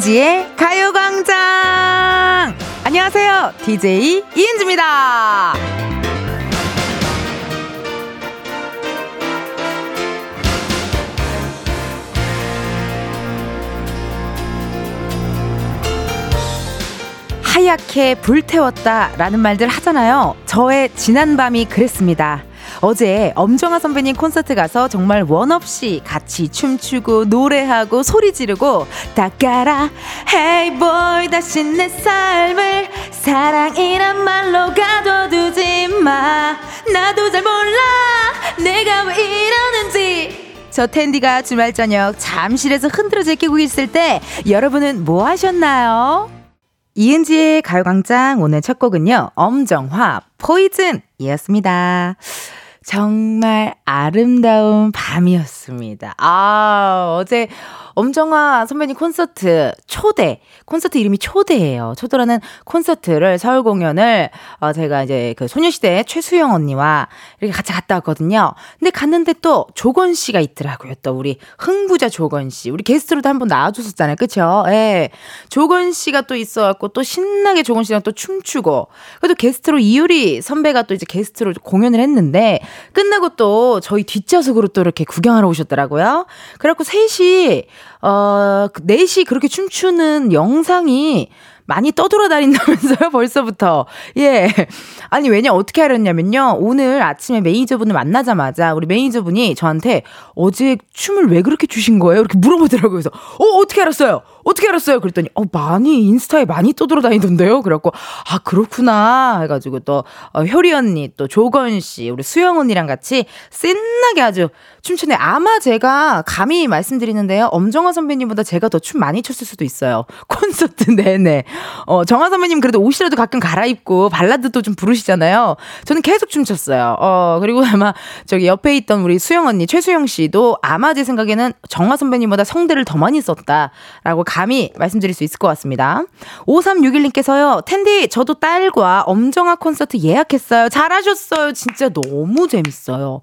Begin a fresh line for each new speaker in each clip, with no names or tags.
이은지의 가요광장! 안녕하세요. DJ 이은지입니다. 하얗게 불태웠다 라는 말들 하잖아요. 저의 지난 밤이 그랬습니다. 어제 엄정화 선배님 콘서트 가서 정말 원 없이 같이 춤추고 노래하고 소리 지르고 닦아라 Hey boy 다시 내 삶을 사랑이란 말로 가둬두지 마 나도 잘 몰라 내가 왜 이러는지 저 텐디가 주말 저녁 잠실에서 흔들어 제끼고 있을 때 여러분은 뭐 하셨나요? 이은지의 가요광장 오늘 첫 곡은요 엄정화 포이즌이었습니다. 정말 아름다운 밤이었습니다. 아, 어제 엄정화 선배님 콘서트 초대 콘서트 이름이 초대예요. 초대라는 콘서트를 서울 공연을 어 제가 이제 그 소녀시대 최수영 언니와 이렇게 같이 갔다 왔거든요. 근데 갔는데 또 조건 씨가 있더라고요. 또 우리 흥부자 조건 씨. 우리 게스트로도 한번 나와 줬었잖아요. 그쵸 예. 조건 씨가 또 있어 갖고 또 신나게 조건 씨랑 또 춤추고 그래도 게스트로 이효리 선배가 또 이제 게스트로 공연을 했는데 끝나고 또 저희 뒷좌석으로 또 이렇게 구경하러 오셨더라고요. 그래갖고 셋이 어, 4시 그 그렇게 춤추는 영상이 많이 떠돌아다닌다면서요, 벌써부터. 예. 아니, 왜냐, 어떻게 알았냐면요. 오늘 아침에 매니저분을 만나자마자 우리 매니저분이 저한테 어제 춤을 왜 그렇게 추신 거예요? 이렇게 물어보더라고요. 그래서, 어, 어떻게 알았어요? 어떻게 알았어요? 그랬더니, 어, 많이, 인스타에 많이 떠돌아다니던데요? 그래갖고, 아, 그렇구나. 해가지고 또, 어, 효리 언니, 또 조건 씨, 우리 수영 언니랑 같이 신나게 아주 춤추네. 아마 제가 감히 말씀드리는데요. 엄정화 선배님보다 제가 더 춤 많이 췄을 수도 있어요. 콘서트 내내. 어, 정화 선배님 그래도 옷이라도 가끔 갈아입고 발라드도 좀 부르시잖아요. 저는 계속 춤췄어요. 어, 그리고 아마 저기 옆에 있던 우리 수영 언니, 최수영 씨도 아마 제 생각에는 정화 선배님보다 성대를 더 많이 썼다라고 감히 말씀드릴 수 있을 것 같습니다. 5361님께서요. 텐디, 저도 딸과 엄정화 콘서트 예약했어요. 잘하셨어요. 진짜 너무 재밌어요.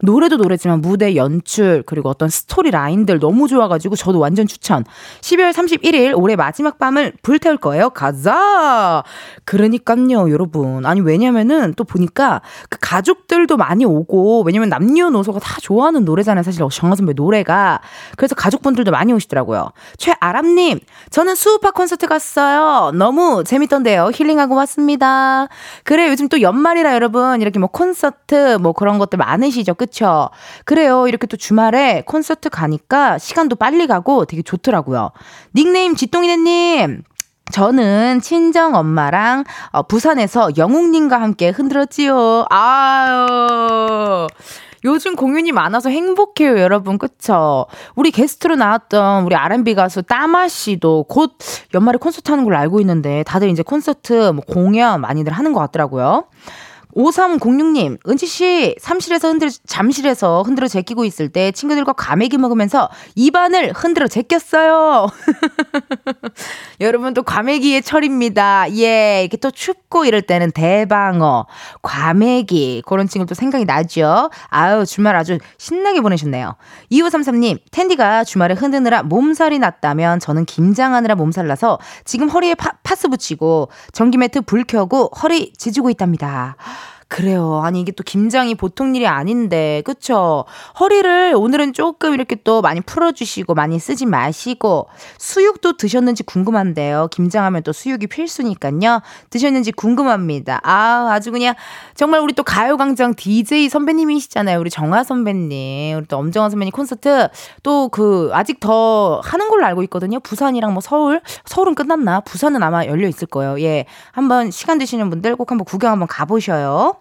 노래도 노래지만 무대 연출 그리고 어떤 스토리 라인들 너무 좋아가지고 저도 완전 추천. 12월 31일 올해 마지막 밤을 불태울 거예요. 가자. 그러니까요, 여러분. 아니 왜냐면은 또 보니까 그 가족들도 많이 오고 왜냐면 남녀노소가 다 좋아하는 노래잖아요. 사실 정화 선배 노래가. 그래서 가족분들도 많이 오시더라고요. 최아람님, 저는 수우파 콘서트 갔어요. 너무 재밌던데요. 힐링하고 왔습니다. 그래 요즘 또 연말이라 여러분 이렇게 뭐 콘서트 뭐 그런 것들 많으시죠. 그 쵸? 그래요. 이렇게 또 주말에 콘서트 가니까 시간도 빨리 가고 되게 좋더라고요. 닉네임 지똥이네님. 저는 친정 엄마랑 어, 부산에서 영웅님과 함께 흔들었지요. 아유. 요즘 공연이 많아서 행복해요, 여러분. 그쵸? 우리 게스트로 나왔던 우리 R&B 가수 따마 씨도 곧 연말에 콘서트 하는 걸로 알고 있는데 다들 이제 콘서트 뭐 공연 많이들 하는 것 같더라고요. 5306님, 은지씨, 삼실에서 흔들, 잠실에서 흔들어 제끼고 있을 때 친구들과 과메기 먹으면서 입안을 흔들어 제꼈어요. 여러분 또 과메기의 철입니다. 예, 이렇게 또 춥고 이럴 때는 대방어, 과메기, 그런 친구도 생각이 나죠? 아유, 주말 아주 신나게 보내셨네요. 2533님, 텐디가 주말에 흔드느라 몸살이 났다면 저는 김장하느라 몸살 나서 지금 허리에 파, 파스 붙이고 전기 매트 불 켜고 허리 지지고 있답니다. 그래요. 아니 이게 또 김장이 보통 일이 아닌데 그쵸? 허리를 오늘은 조금 이렇게 또 많이 풀어주시고 많이 쓰지 마시고 수육도 드셨는지 궁금한데요. 김장하면 또 수육이 필수니까요. 드셨는지 궁금합니다. 아 아주 그냥 정말 우리 또 가요광장 DJ 선배님이시잖아요. 우리 정화 선배님, 우리 또 엄정화 선배님 콘서트 또 그 아직 더 하는 걸로 알고 있거든요. 부산이랑 뭐 서울, 서울은 끝났나? 부산은 아마 열려 있을 거예요. 예, 한번 시간 되시는 분들 꼭 한번 구경 한번 가보셔요.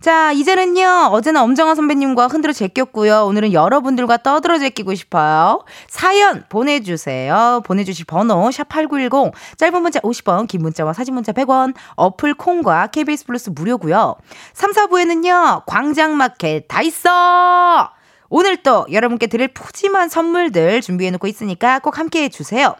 자, 이제는요, 어제는 엄정화 선배님과 흔들어 제꼈고요. 오늘은 여러분들과 떠들어 제끼고 싶어요. 사연 보내주세요. 보내주실 번호, 샵8910, 짧은 문자 50원, 긴 문자와 사진 문자 100원, 어플 콩과 KBS 플러스 무료고요 3, 4부에는요, 광장마켓 다 있어! 오늘 또 여러분께 드릴 푸짐한 선물들 준비해놓고 있으니까 꼭 함께 해주세요.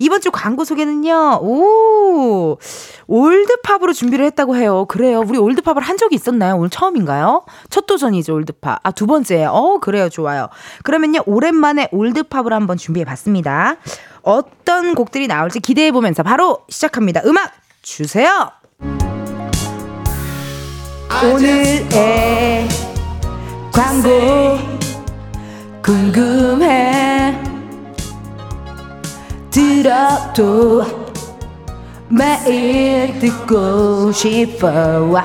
이번 주 광고 소개는요, 오, 올드팝으로 준비를 했다고 해요. 그래요. 우리 올드팝을 한 적이 있었나요? 오늘 처음인가요? 첫 도전이죠, 올드팝. 아, 두 번째. 어, 그래요. 좋아요. 그러면요, 오랜만에 올드팝을 한번 준비해 봤습니다. 어떤 곡들이 나올지 기대해 보면서 바로 시작합니다. 음악 주세요. 오늘의 광고 궁금해 들어도 매일 듣고 싶어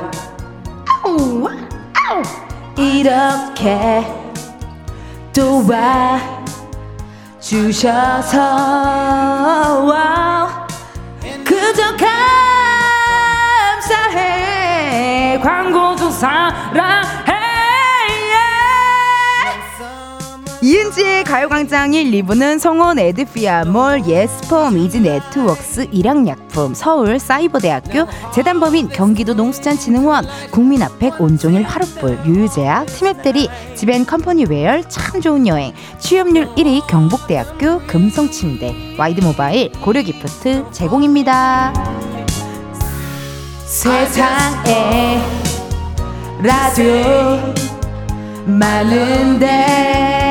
이렇게 도와 주셔서 그저 감사해. 광고도 사랑 이은지의 가요광장 1, 2부는 성원 에드피아몰, 예스폼, 이지네트웍스, 일양약품, 서울 사이버대학교, 재단법인 경기도 농수산진흥원, 국민핫팩 온종일 화롯불, 유유제약, 티맵대리, 지벤컴퍼니웨어, 참 좋은 여행, 취업률 1위 경북대학교, 금성침대, 와이드모바일, 고려기프트 제공입니다. 세상에 라디오 많은데 그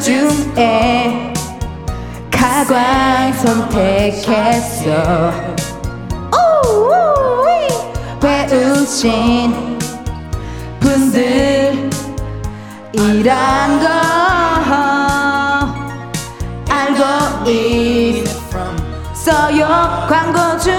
중에 가광 선택했어. 배우신 분들 이란 거 알고 있어요. 광고주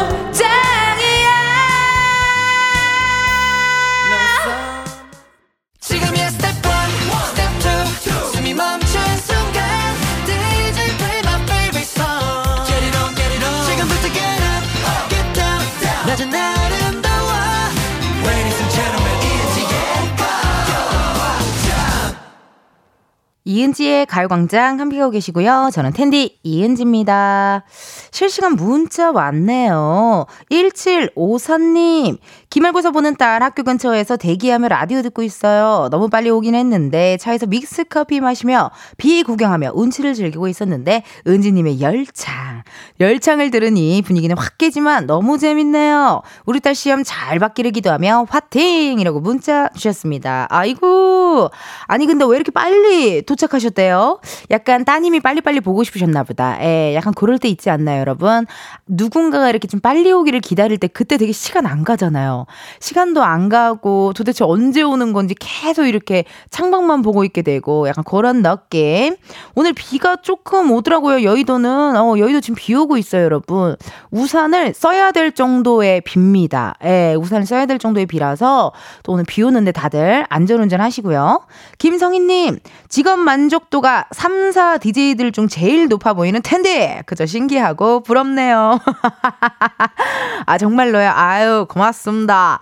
이은지의 가요광장 함께하고 계시고요. 저는 텐디 이은지입니다. 실시간 문자 왔네요. 1754님, 기말고사 보는 딸 학교 근처에서 대기하며 라디오 듣고 있어요. 너무 빨리 오긴 했는데 차에서 믹스 커피 마시며 비 구경하며 운치를 즐기고 있었는데 은지님의 열창. 열창을 들으니 분위기는 확 깨지만 너무 재밌네요. 우리 딸 시험 잘 받기를 기도하며 화팅! 이라고 문자 주셨습니다. 아이고. 아니 근데 왜 이렇게 빨리 도착 하셨대요? 약간 따님이 빨리빨리 보고 싶으셨나 보다. 예, 약간 그럴 때 있지 않나요, 여러분? 누군가가 이렇게 좀 빨리 오기를 기다릴 때 그때 되게 시간 안 가잖아요. 시간도 안 가고 도대체 언제 오는 건지 계속 이렇게 창밖만 보고 있게 되고 약간 그런 느낌. 오늘 비가 조금 오더라고요. 여의도는. 어, 여의도 지금 비 오고 있어요, 여러분. 우산을 써야 될 정도의 비입니다. 예, 우산을 써야 될 정도의 비라서 또 오늘 비 오는데 다들 안전운전 하시고요. 김성희님, 직업 만족도가 3, 4 DJ들 중 제일 높아 보이는 텐데, 그저 신기하고 부럽네요. 아, 정말로요. 아유, 고맙습니다.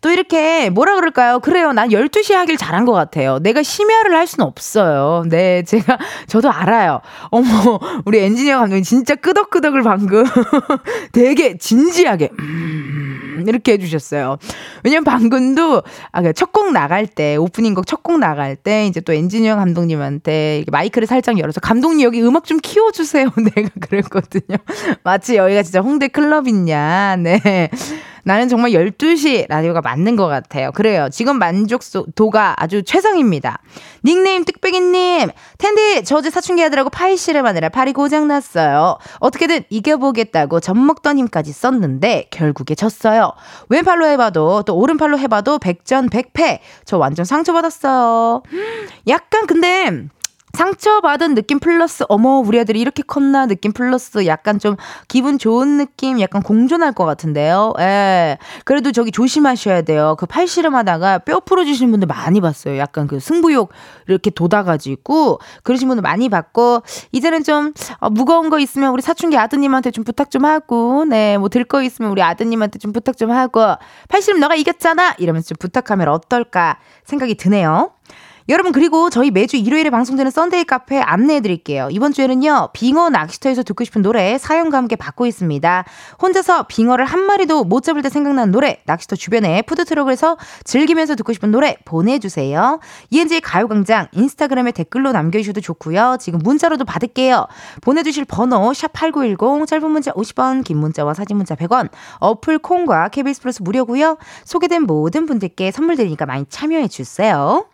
또 이렇게 뭐라 그럴까요? 그래요. 난 12시에 하길 잘한 것 같아요. 내가 심야를 할 수는 없어요. 네, 제가, 저도 알아요. 어머, 우리 엔지니어 감독님 진짜 끄덕끄덕을 방금 되게 진지하게, 음, 이렇게 해주셨어요. 왜냐면 방금도, 아, 그 첫곡 나갈 때, 오프닝 곡 첫 곡 나갈 때, 이제 또 엔지니어 감독님한테 마이크를 살짝 열어서, 감독님 여기 음악 좀 키워주세요. 내가 그랬거든요. 마치 여기가 진짜 홍대 클럽이냐. 네. 나는 정말 12시 라디오가 맞는 것 같아요. 그래요. 지금 만족도가 아주 최상입니다. 닉네임 뚝배기님, 텐디, 저 어제 사춘기 아들하고 파이 씨름하느라 팔이 고장났어요. 어떻게든 이겨보겠다고 젖먹던 힘까지 썼는데 결국에 졌어요. 왼팔로 해봐도 또 오른팔로 해봐도 백전 백패. 저 완전 상처받았어요. 약간 근데 상처받은 느낌 플러스 어머 우리 아들이 이렇게 컸나 느낌 플러스 약간 좀 기분 좋은 느낌 약간 공존할 것 같은데요. 예. 그래도 저기 조심하셔야 돼요. 그 팔씨름 하다가 뼈 풀어주시는 분들 많이 봤어요. 약간 그 승부욕 이렇게 돋아가지고 그러신 분들 많이 봤고 이제는 좀 어, 무거운 거 있으면 우리 사춘기 아드님한테 좀 부탁 좀 하고 네 뭐 들 거 있으면 우리 아드님한테 좀 부탁 좀 하고 팔씨름 너가 이겼잖아 이러면서 좀 부탁하면 어떨까 생각이 드네요. 여러분 그리고 저희 매주 일요일에 방송되는 썬데이 카페 안내해 드릴게요. 이번 주에는요. 빙어 낚시터에서 듣고 싶은 노래 사연과 함께 받고 있습니다. 혼자서 빙어를 한 마리도 못 잡을 때 생각나는 노래 낚시터 주변에 푸드트럭에서 즐기면서 듣고 싶은 노래 보내주세요. 이은지의 가요광장 인스타그램에 댓글로 남겨주셔도 좋고요. 지금 문자로도 받을게요. 보내주실 번호 샵8910 짧은 문자 50원 긴 문자와 사진 문자 100원 어플 콩과 KBS 플러스 무료고요. 소개된 모든 분들께 선물 드리니까 많이 참여해 주세요.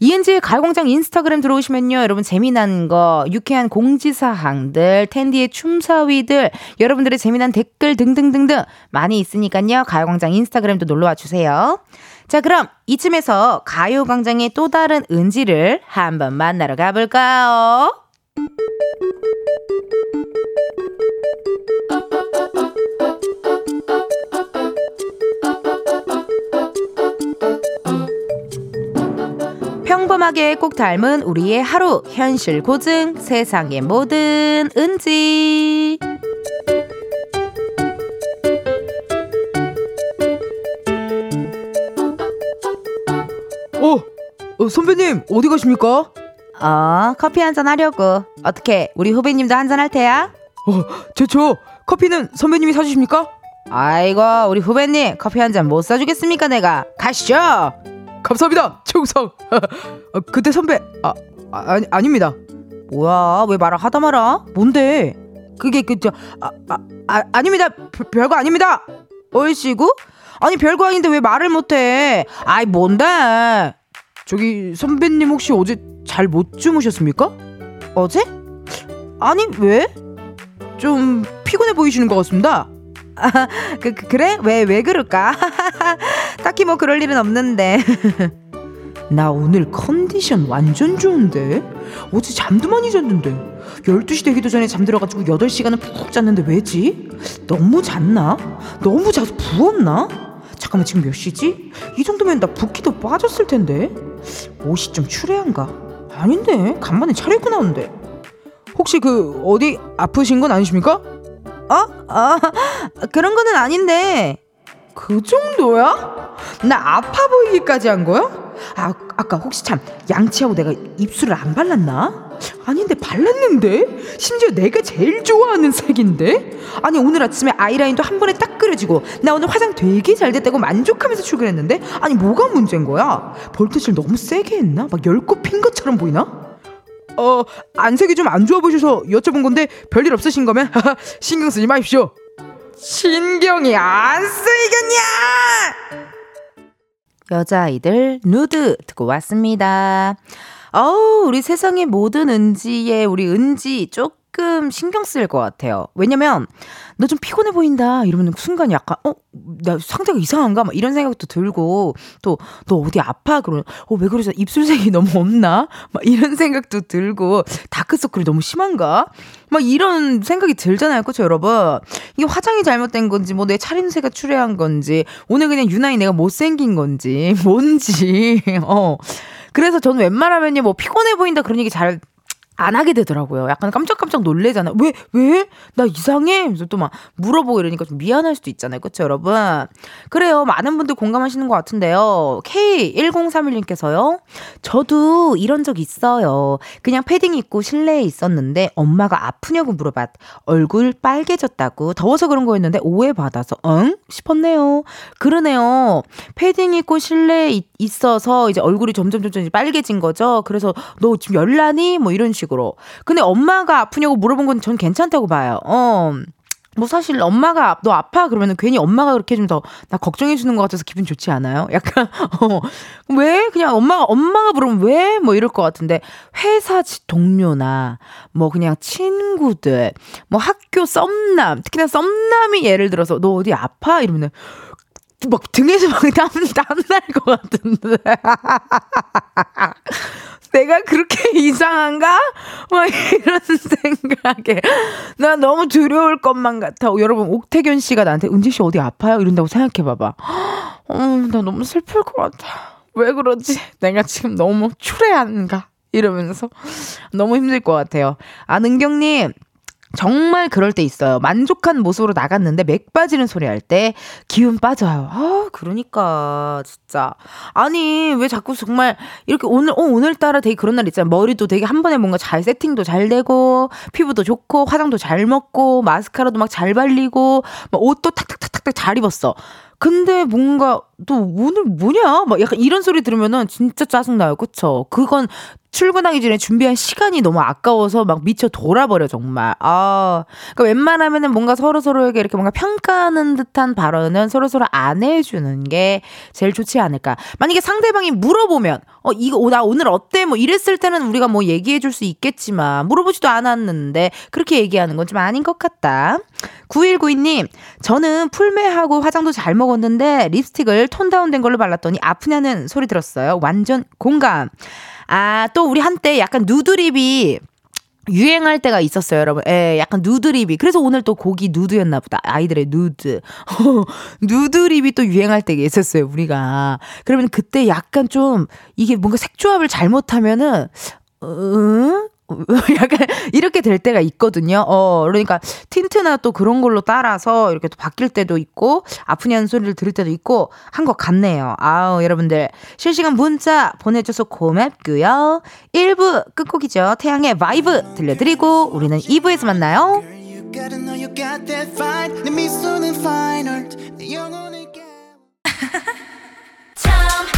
이은지의 가요광장 인스타그램 들어오시면요. 여러분 재미난 거, 유쾌한 공지사항들, 텐디의 춤사위들, 여러분들의 재미난 댓글 등등등등 많이 있으니까요. 가요광장 인스타그램도 놀러와 주세요. 자, 그럼 이쯤에서 가요광장의 또 다른 은지를 한번 만나러 가볼까요? 평범하게 꼭 닮은 우리의 하루 현실 고증 세상의 모든 은지
어, 어 선배님 어디 가십니까?
어 커피 한 잔 하려고 어떻게 우리 후배님도 한 잔 할 테야?
어, 제저 커피는 선배님이 사주십니까?
아이고 우리 후배님 커피 한 잔 못 사주겠습니까 내가 가시죠
감사합니다 최우성. 어, 그때 선배 아, 아 아니, 아닙니다.
뭐야 왜 말을 하다 말아? 뭔데?
그게 그저 아, 아, 아, 아닙니다. 별, 별거 아닙니다.
얼씨구? 아니 별거 아닌데 왜 말을 못해? 아이 뭔데?
저기 선배님 혹시 어제 잘 못 주무셨습니까?
어제? 아니 왜?
좀 피곤해 보이시는 것 같습니다.
아, 그, 그 그 래? 왜 왜 그럴까? 딱히 뭐 그럴 일은 없는데.
나 오늘 컨디션 완전 좋은데? 어제 잠도 많이 잤는데 12시 되기도 전에 잠들어가지고 8시간은 푹 잤는데 왜지? 너무 잤나? 너무 자서 부었나? 잠깐만 지금 몇 시지? 이 정도면 나 붓기도 빠졌을 텐데 옷이 좀 추레한가? 아닌데 간만에 차려입고 나오는데 혹시 그 어디 아프신 건 아니십니까?
어? 어? 그런 거는 아닌데.
그 정도야? 나 아파 보이기까지 한 거야? 아, 아까 혹시 참 양치하고 내가 입술을 안 발랐나? 아닌데 발랐는데? 심지어 내가 제일 좋아하는 색인데? 아니 오늘 아침에 아이라인도 한 번에 딱 그려지고 나 오늘 화장 되게 잘 됐다고 만족하면서 출근했는데 아니 뭐가 문제인 거야? 볼트를 너무 세게 했나? 막 열꽃 핀 것처럼 보이나? 어 안색이 좀 안 좋아 보셔서 여쭤본 건데 별일 없으신 거면 신경 쓰지 마십시오. 신경이 안 쓰이겠냐?
여자아이들 누드 듣고 왔습니다. 어우, 우리 세상의 모든 은지에 우리 은지 조금 신경 쓰일 것 같아요. 왜냐면, 너 좀 피곤해 보인다. 이러면 순간 약간, 어, 나 상태가 이상한가? 막 이런 생각도 들고, 또, 너 어디 아파? 그러면, 어, 왜 그러지? 입술색이 너무 없나? 막 이런 생각도 들고, 다크서클이 너무 심한가? 막 이런 생각이 들잖아요. 그쵸, 여러분? 이게 화장이 잘못된 건지, 뭐 내 차림새가 추레한 건지, 오늘 그냥 유난히 내가 못생긴 건지, 뭔지, 어. 그래서 저는 웬만하면요, 뭐 피곤해 보인다 그런 얘기 잘 안 하게 되더라고요. 약간 깜짝깜짝 놀래잖아. 왜, 왜? 나 이상해? 그래서 또막 물어보고 이러니까 좀 미안할 수도 있잖아요. 그쵸, 여러분? 그래요. 많은 분들 공감하시는 것 같은데요. K1031님께서요. 저도 이런 적 있어요. 그냥 패딩 입고 실내에 있었는데 엄마가 아프냐고 물어봤. 얼굴 빨개졌다고. 더워서 그런 거였는데 오해받아서, 응? 싶었네요. 그러네요. 패딩 입고 실내에 있어서 이제 얼굴이 점점 점점 빨개진 거죠. 그래서 너 지금 열나니? 뭐 이런 식으로. 식으로. 근데 엄마가 아프냐고 물어본 건 전 괜찮다고 봐요. 어. 뭐 사실 엄마가 너 아파 그러면 괜히 엄마가 그렇게 좀 더 나 걱정해 주는 것 같아서 기분 좋지 않아요? 약간 어왜 그냥 엄마가 엄마가 부르면 왜 뭐 이럴 것 같은데 회사 동료나 뭐 그냥 친구들 뭐 학교 썸남 특히나 썸남이 예를 들어서 너 어디 아파 이러면은 막 등에서 막 땀 땀날 것 같은데 내가 그렇게 이상한가? 막 이런 생각에 나 너무 두려울 것만 같아. 여러분 옥태견 씨가 나한테 은지 씨 어디 아파요? 이런다고 생각해 봐봐. 어, 나 너무 슬플 것 같아. 왜 그러지? 내가 지금 너무 추레한가? 이러면서 너무 힘들 것 같아요. 아, 능경님, 정말 그럴 때 있어요. 만족한 모습으로 나갔는데 맥 빠지는 소리 할 때 기운 빠져요. 아, 그러니까 진짜. 아니, 왜 자꾸 정말 이렇게 오늘 어 오늘따라 되게 그런 날 있잖아요. 머리도 되게 한 번에 뭔가 잘 세팅도 잘 되고 피부도 좋고 화장도 잘 먹고 마스카라도 막 잘 발리고 막 옷도 탁탁탁탁탁 잘 입었어. 근데 뭔가 너 오늘 뭐냐? 막 약간 이런 소리 들으면은 진짜 짜증나요. 그쵸? 그건 출근하기 전에 준비한 시간이 너무 아까워서 막 미쳐 돌아버려 정말. 아, 그러니까 웬만하면은 뭔가 서로 서로에게 이렇게 뭔가 평가하는 듯한 발언은 서로 서로 안 해주는 게 제일 좋지 않을까. 만약에 상대방이 물어보면 어 이거 나 오늘 어때? 뭐 이랬을 때는 우리가 뭐 얘기해줄 수 있겠지만 물어보지도 않았는데 그렇게 얘기하는 건 좀 아닌 것 같다. 9192님, 저는 풀메하고 화장도 잘 먹었는데 립스틱을 톤 다운된 걸로 발랐더니 아프냐는 소리 들었어요. 완전 공감. 아, 또 우리 한때 약간 누드립이 유행할 때가 있었어요, 여러분. 예, 약간 누드립이. 그래서 오늘 또 곡이 누드였나 보다. 아이들의 누드. nude lip이 또 유행할 때가 있었어요, 우리가. 그러면 그때 약간 좀 이게 뭔가 색조합을 잘못하면은, 응? 약간 이렇게 될 때가 있거든요. 어, 그러니까 틴트나 또 그런 걸로 따라서 이렇게 또 바뀔 때도 있고 아프냐는 소리를 들을 때도 있고 한 것 같네요. 아우, 여러분들 실시간 문자 보내줘서 고맙고요. 1부 끝곡이죠. 태양의 바이브 들려드리고 우리는 2부에서 만나요.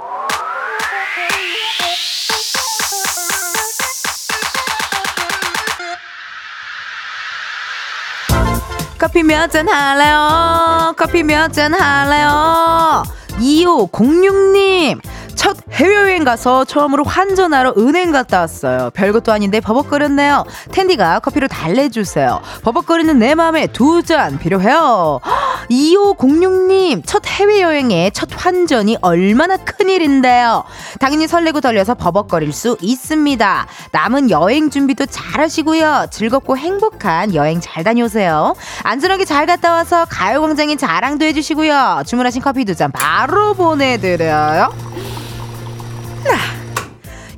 커피 몇 잔 할래요? 커피 몇 잔 할래요? 2506님, 첫 해외여행 가서 처음으로 환전하러 은행 갔다 왔어요. 별것도 아닌데 버벅거렸네요. 텐디가 커피를 달래주세요. 버벅거리는 내 마음에 두 잔 필요해요. 2506님, 첫 해외여행의 첫 환전이 얼마나 큰일인데요. 당연히 설레고 떨려서 버벅거릴 수 있습니다. 남은 여행 준비도 잘 하시고요. 즐겁고 행복한 여행 잘 다녀오세요. 안전하게 잘 갔다 와서 가요광장에 자랑도 해주시고요. 주문하신 커피 두 잔 바로 보내드려요. Nah.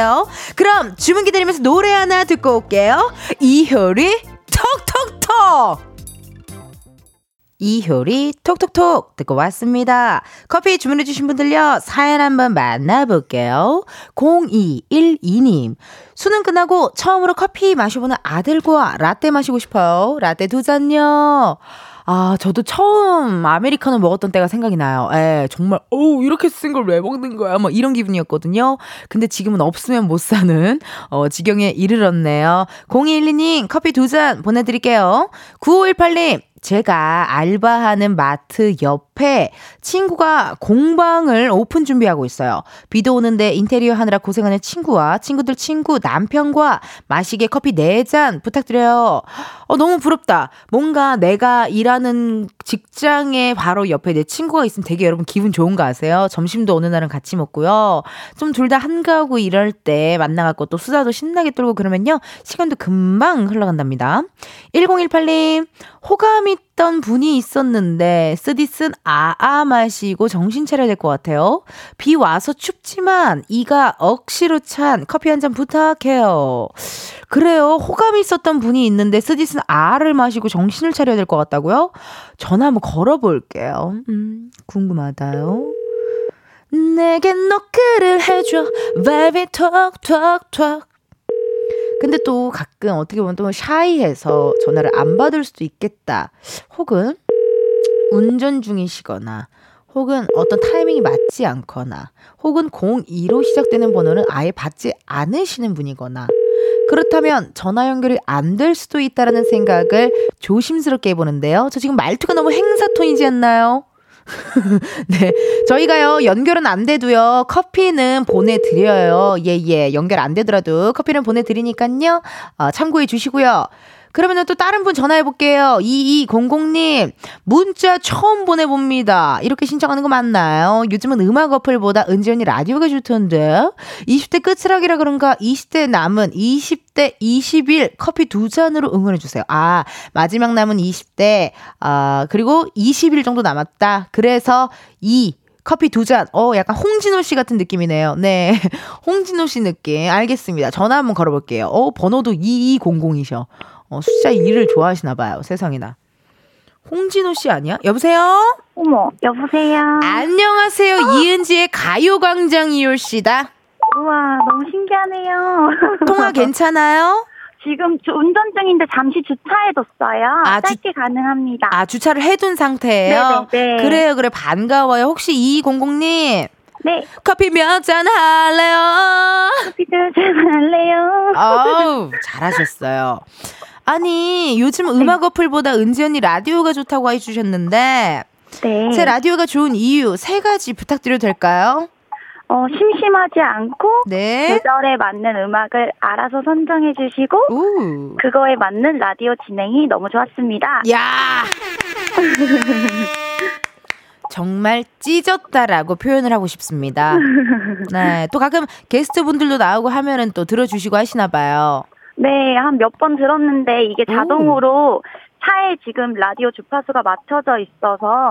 거예요. 그럼 주문 기다리면서 노래 하나 듣고 올게요. 이효리 톡톡톡 이효리 톡톡톡 듣고 왔습니다. 커피 주문해주신 분들요, 사연 한번 만나볼게요. 0212님. 수능 끝나고 처음으로 커피 마셔보는 아들과 라떼 마시고 싶어요. 라떼 두 잔요. 아, 저도 처음 아메리카노 먹었던 때가 생각이 나요. 예, 정말, 어우, 이렇게 쓴 걸 왜 먹는 거야? 뭐 이런 기분이었거든요. 근데 지금은 없으면 못 사는, 어, 지경에 이르렀네요. 0212님, 커피 두 잔 보내드릴게요. 9518님, 제가 알바하는 마트 옆에 친구가 공방을 오픈 준비하고 있어요. 비도 오는데 인테리어 하느라 고생하는 친구와 친구들 친구 남편과 마시게 커피 4잔 부탁드려요. 어, 너무 부럽다. 뭔가 내가 일하는 직장에 바로 옆에 내 친구가 있으면 되게 여러분 기분 좋은 거 아세요? 점심도 어느 날은 같이 먹고요. 좀 둘 다 한가하고 일할 때 만나갖고 또 수다도 신나게 떨고 그러면요. 시간도 금방 흘러간답니다. 1018님, 호감이 있던 분이 있었는데 쓰디 쓴 아아 마시고 정신 차려야 될 것 같아요. 비 와서 춥지만 이가 억시로 찬 커피 한 잔 부탁해요. 그래요. 호감이 있었던 분이 있는데 쓰디 쓴 아를 마시고 정신을 차려야 될 것 같다고요? 전화 한번 걸어볼게요. 음, 궁금하다요. 내게 노크를 해줘, baby, 톡 톡 톡. 근데 또 가끔 어떻게 보면 또 샤이해서 전화를 안 받을 수도 있겠다. 혹은 운전 중이시거나 혹은 어떤 타이밍이 맞지 않거나 혹은 02로 시작되는 번호는 아예 받지 않으시는 분이거나 그렇다면 전화 연결이 안 될 수도 있다라는 생각을 조심스럽게 해보는데요. 저 지금 말투가 너무 행사톤이지 않나요? 네. 저희가요, 연결은 안 돼도요, 커피는 보내드려요. 예, 예. 연결 안 되더라도 커피는 보내드리니까요, 어, 참고해 주시고요. 그러면 또 다른 분 전화해 볼게요. 2200님, 문자 처음 보내봅니다. 이렇게 신청하는 거 맞나요? 요즘은 음악 어플보다 은지 언니 라디오가 좋던데? 20대 끝이라기라 그런가 20대 남은 20대 20일 커피 두 잔으로 응원해 주세요. 아, 마지막 남은 20대, 아, 그리고 20일 정도 남았다. 그래서 2, 커피 두 잔. 어, 약간 홍진호 씨 같은 느낌이네요. 네. 홍진호 씨 느낌. 알겠습니다. 전화 한번 걸어볼게요. 어, 번호도 2200이셔. 어, 숫자 2를 좋아하시나 봐요. 세상에나. 홍진호 씨 아니야? 여보세요?
어머, 여보세요?
안녕하세요. 어? 이은지의 가요광장 이효 씨다.
우와, 너무 신기하네요.
통화 괜찮아요?
지금 운전 중인데 잠시 주차해뒀어요. 아, 짧게 주, 가능합니다.
아, 주차를 해둔 상태예요? 네네. 네. 그래요, 그래. 반가워요. 혹시 2200님?
네.
커피 몇 잔 할래요?
커피 몇 잔 할래요?
어우, 잘하셨어요. 아니, 요즘 네. 음악 어플보다 은지 언니 라디오가 좋다고 해주셨는데, 네. 제 라디오가 좋은 이유 세 가지 부탁드려도 될까요?
어, 심심하지 않고 네. 계절에 맞는 음악을 알아서 선정해 주시고 우. 그거에 맞는 라디오 진행이 너무 좋았습니다.
야! 정말 찢었다라고 표현을 하고 싶습니다. 네. 또 가끔 게스트 분들도 나오고 하면은 또 들어주시고 하시나 봐요.
네, 한 몇 번 들었는데 이게 자동으로 오. 차에 지금 라디오 주파수가 맞춰져 있어서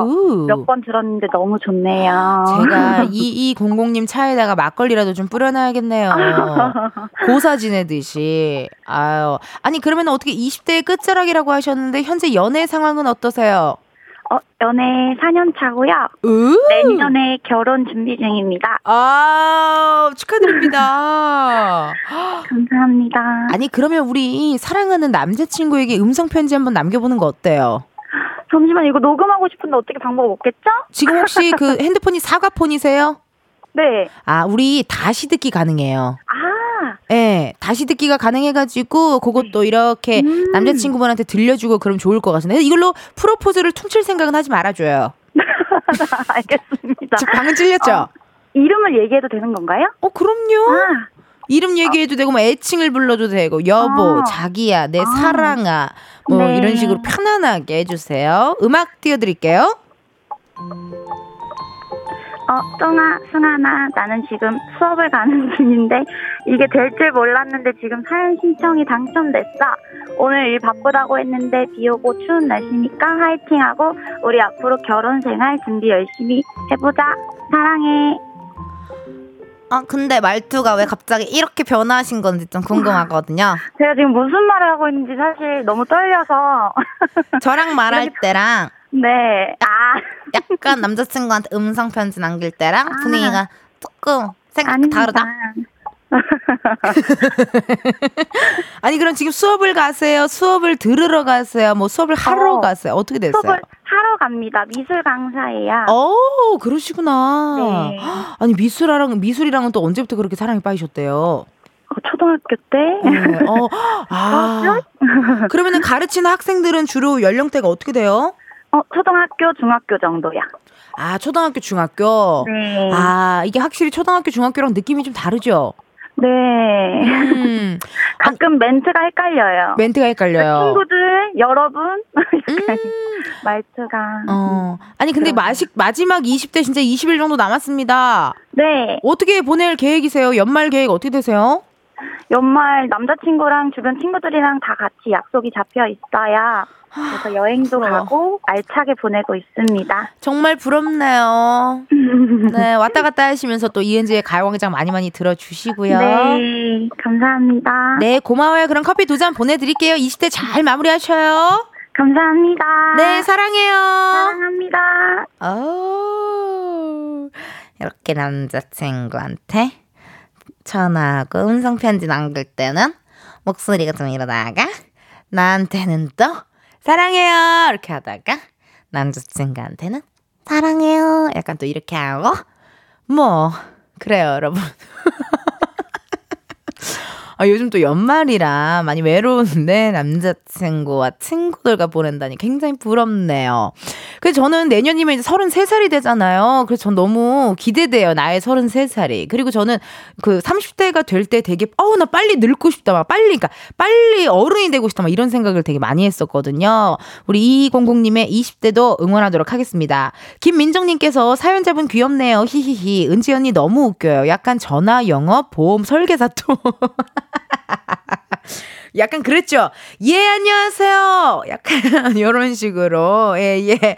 몇 번 들었는데 너무 좋네요.
제가 2200님 차에다가 막걸리라도 좀 뿌려놔야겠네요. 고사 지내듯이. 아유. 아니, 그러면 어떻게 20대의 끝자락이라고 하셨는데 현재 연애 상황은 어떠세요?
어, 연애 4년 차고요. 으? 내년에 결혼 준비 중입니다.
아, 축하드립니다.
감사합니다.
아니, 그러면 우리 사랑하는 남자친구에게 음성편지 한번 남겨보는 거 어때요?
잠시만, 이거 녹음하고 싶은데 어떻게 방법 없겠죠?
지금 혹시 그 핸드폰이 사과폰이세요?
네.
아, 우리 다시 듣기 가능해요.
아.
예, 네, 다시 듣기가 가능해가지고 그것도 이렇게 음. 남자친구분한테 들려주고 그럼 좋을 것 같은데 이걸로 프로포즈를 퉁칠 생각은 하지 말아줘요.
알겠습니다.
방금 찔렸죠? 어,
이름을 얘기해도 되는 건가요?
어, 그럼요. 아. 이름 얘기해도 되고 뭐 애칭을 불러도 되고 여보, 아. 자기야, 내 아. 사랑아 뭐 네. 이런 식으로 편안하게 해주세요. 음악 띄워드릴게요.
어, 똥아, 승아나, 나는 지금 수업을 가는 중인데, 이게 될 줄 몰랐는데 지금 사연 신청이 당첨됐어. 오늘 일 바쁘다고 했는데, 비 오고 추운 날씨니까 화이팅하고, 우리 앞으로 결혼 생활 준비 열심히 해보자. 사랑해.
아, 근데 말투가 왜 갑자기 이렇게 변화하신 건지 좀 궁금하거든요.
제가 지금 무슨 말을 하고 있는지 사실 너무 떨려서.
저랑 말할 때랑
네. 아.
약간 남자친구한테 음성 편지 남길 때랑 아. 분위기가 조금 생각 아닙니다. 다르다. 아니 그럼 지금 수업을 가세요? 수업을 들으러 가세요? 뭐 수업을 하러 어, 가세요? 어떻게 됐어요?
수업을 하러 갑니다. 미술 강사예요.
어, 그러시구나. 네. 아니 미술이랑 미술이랑은 또 언제부터 그렇게 사랑에 빠지셨대요?
어, 초등학교 때. 네. 어,
아. 그러면은 가르치는 학생들은 주로 연령대가 어떻게 돼요?
어, 초등학교, 중학교 정도야.
아, 초등학교, 중학교?
네.
아, 이게 확실히 초등학교, 중학교랑 느낌이 좀 다르죠?
네. 음. 가끔 아니, 멘트가 헷갈려요.
멘트가 헷갈려요.
친구들, 여러분. 음. 말투가.
어. 아니, 근데 마시, 마지막 20대 진짜 20일 정도 남았습니다.
네.
어떻게 보낼 계획이세요? 연말 계획 어떻게 되세요?
연말 남자친구랑 주변 친구들이랑 다 같이 약속이 잡혀 있어야 그래서 여행도 가고 알차게 보내고 있습니다.
정말 부럽네요. 네, 왔다 갔다 하시면서 또 이은지의 가요광장 많이 많이 들어주시고요.
네, 감사합니다.
네, 고마워요. 그럼 커피 두 잔 보내드릴게요. 20대 잘 마무리하셔요.
감사합니다.
네, 사랑해요.
사랑합니다.
오, 이렇게 남자친구한테 전화하고 음성편지 남길 때는 목소리가 좀 이러다가 나한테는 또 사랑해요. 이렇게 하다가 남자친구한테는 사랑해요. 약간 또 이렇게 하고. 뭐 그래요 여러분 아, 요즘 또 연말이라 많이 외로운데 남자친구와 친구들과 보낸다니 굉장히 부럽네요. 그래서 저는 내년이면 이제 33살이 되잖아요. 그래서 전 너무 기대돼요. 나의 33살이. 그리고 저는 그 30대가 될 때 되게, 어우, 나 빨리 늙고 싶다. 막 빨리, 그러니까 빨리 어른이 되고 싶다. 막 이런 생각을 되게 많이 했었거든요. 우리 2200님의 20대도 응원하도록 하겠습니다. 김민정님께서 사연자분 귀엽네요. 히히히. 은지 언니 너무 웃겨요. 약간 전화 영업 보험 설계사 또. 약간 그랬죠. 예, 안녕하세요. 약간 이런 식으로. 예, 예.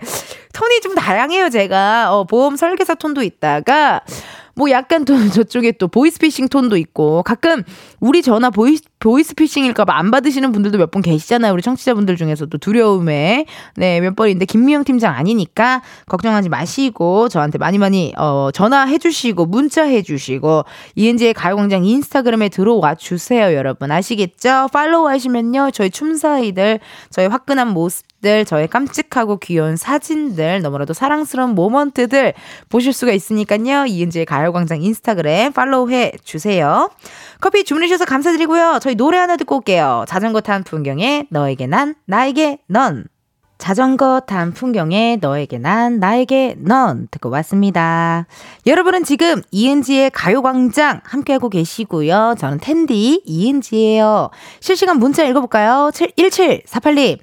톤이 좀 다양해요, 제가. 어, 보험 설계사 톤도 있다가 뭐 약간 또 저쪽에 또 보이스피싱 톤도 있고 가끔 우리 전화 보이, 보이스피싱일까봐 안 받으시는 분들도 몇 분 계시잖아요. 우리 청취자분들 중에서도 두려움에 네 몇 번인데 김미영 팀장 아니니까 걱정하지 마시고 저한테 많이 많이 어 전화해 주시고 문자 해 주시고 이은지의 가요광장 인스타그램에 들어와 주세요 여러분 아시겠죠? 팔로우 하시면요 저희 춤사위들 저희 화끈한 모습 모습들, 저의 깜찍하고 귀여운 사진들, 너무나도 사랑스러운 모먼트들 보실 수가 있으니까요. 이은지의 가요광장 인스타그램 팔로우해 주세요. 커피 주문해주셔서 감사드리고요. 저희 노래 하나 듣고 올게요. 자전거 탄 풍경에 너에게 난, 나에게 넌. 자전거 탄 풍경에 너에게 난 나에게 넌 듣고 왔습니다. 여러분은 지금 이은지의 가요광장 함께하고 계시고요. 저는 텐디 이은지예요. 실시간 문자 읽어볼까요? 1748님.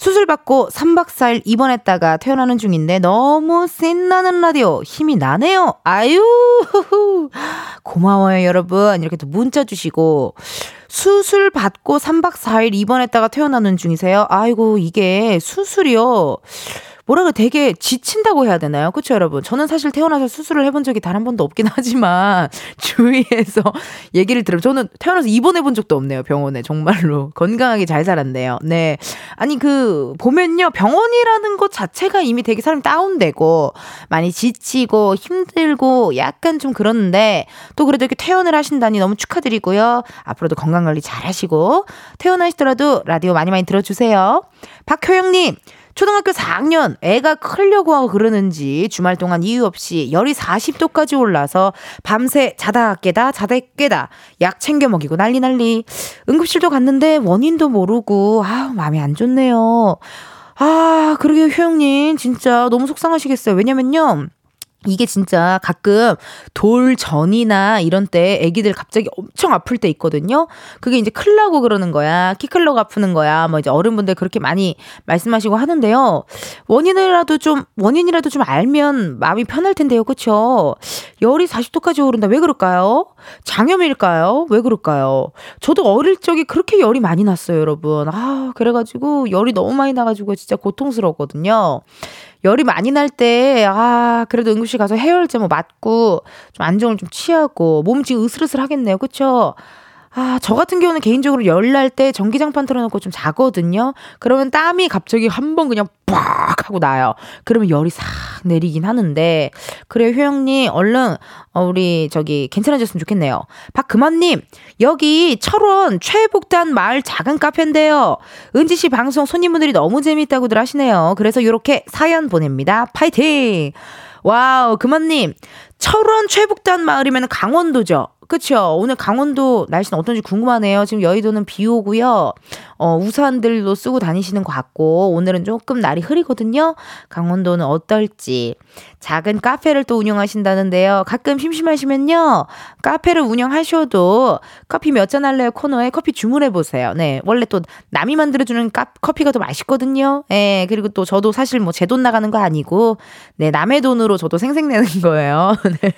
수술받고 3박 4일 입원했다가 퇴원하는 중인데 너무 신나는 라디오 힘이 나네요. 아유 고마워요 여러분. 이렇게 또 문자 주시고 수술 받고 3박 4일 입원했다가 퇴원하는 중이세요. 아이고 이게 수술이요. 그래 되게 지친다고 해야 되나요? 그렇죠, 여러분? 저는 사실 태어나서 수술을 해본 적이 단 한 번도 없긴 하지만 주위에서 얘기를 들으면 저는 태어나서 입원해 본 적도 없네요, 병원에. 정말로. 건강하게 잘 살았네요. 네. 아니 그 보면요. 병원이라는 것 자체가 이미 되게 사람이 다운되고 많이 지치고 힘들고 약간 좀 그러는데 또 그래도 이렇게 퇴원을 하신다니 너무 축하드리고요. 앞으로도 건강 관리 잘 하시고 퇴원하시더라도 라디오 많이 많이 들어 주세요. 박효영 님 초등학교 4학년 애가 크려고 하고 그러는지 주말 동안 이유 없이 열이 40도까지 올라서 밤새 자다 깨다 자다 깨다 약 챙겨 먹이고 난리 난리 응급실도 갔는데 원인도 모르고 아 마음이 안 좋네요. 아 그러게 효영님 진짜 너무 속상하시겠어요. 왜냐면요. 이게 진짜 가끔 돌 전이나 이런 때 애기들 갑자기 엄청 아플 때 있거든요. 그게 이제 클라고 그러는 거야. 키 클라고 아프는 거야. 뭐 이제 어른분들 그렇게 많이 말씀하시고 하는데요. 원인이라도 좀 원인이라도 좀 알면 마음이 편할 텐데요. 그렇죠? 열이 40도까지 오른다. 왜 그럴까요? 장염일까요? 왜 그럴까요? 저도 어릴 적에 그렇게 열이 많이 났어요, 여러분. 아, 그래 가지고 열이 너무 많이 나 가지고 진짜 고통스러웠거든요. 열이 많이 날 때, 아, 그래도 응급실 가서 해열제 뭐 맞고, 좀 안정을 좀 취하고, 몸 지금 으슬으슬 하겠네요. 그쵸? 아, 저 같은 경우는 개인적으로 열날 때 전기장판 틀어놓고 좀 자거든요. 그러면 땀이 갑자기 한 번 그냥 빡 하고 나요. 그러면 열이 싹 내리긴 하는데. 그래, 효영님, 얼른, 어, 우리, 저기, 괜찮아졌으면 좋겠네요. 박금원님, 여기 철원 최북단 마을 작은 카페인데요. 은지씨 방송 손님분들이 너무 재밌다고들 하시네요. 그래서 이렇게 사연 보냅니다. 파이팅! wow, 금원님, 철원 최북단 마을이면 강원도죠. 그쵸. 오늘 강원도 날씨는 어떤지 궁금하네요. 지금 여의도는 비 오고요. 어, 우산들도 쓰고 다니시는 것 같고, 오늘은 조금 날이 흐리거든요. 강원도는 어떨지. 작은 카페를 또 운영하신다는데요. 가끔 심심하시면요. 카페를 운영하셔도 커피 몇 잔 할래요 코너에 커피 주문해 보세요. 네. 원래 또 남이 만들어주는 카, 커피가 더 맛있거든요. 예. 그리고 또 저도 사실 뭐 제 돈 나가는 거 아니고, 네. 남의 돈으로 저도 생색내는 거예요. 네.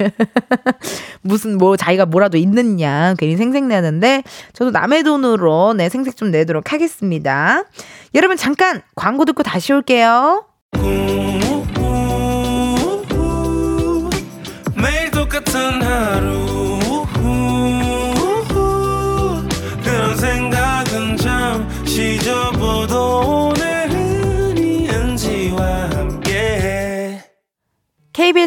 무슨 뭐 자기가 뭐라도 있느냐. 괜히 생색내는데, 저도 남의 돈으로 네. 생색 좀 내도록 하겠습니다. 여러분 잠깐 광고 듣고 다시 올게요.
매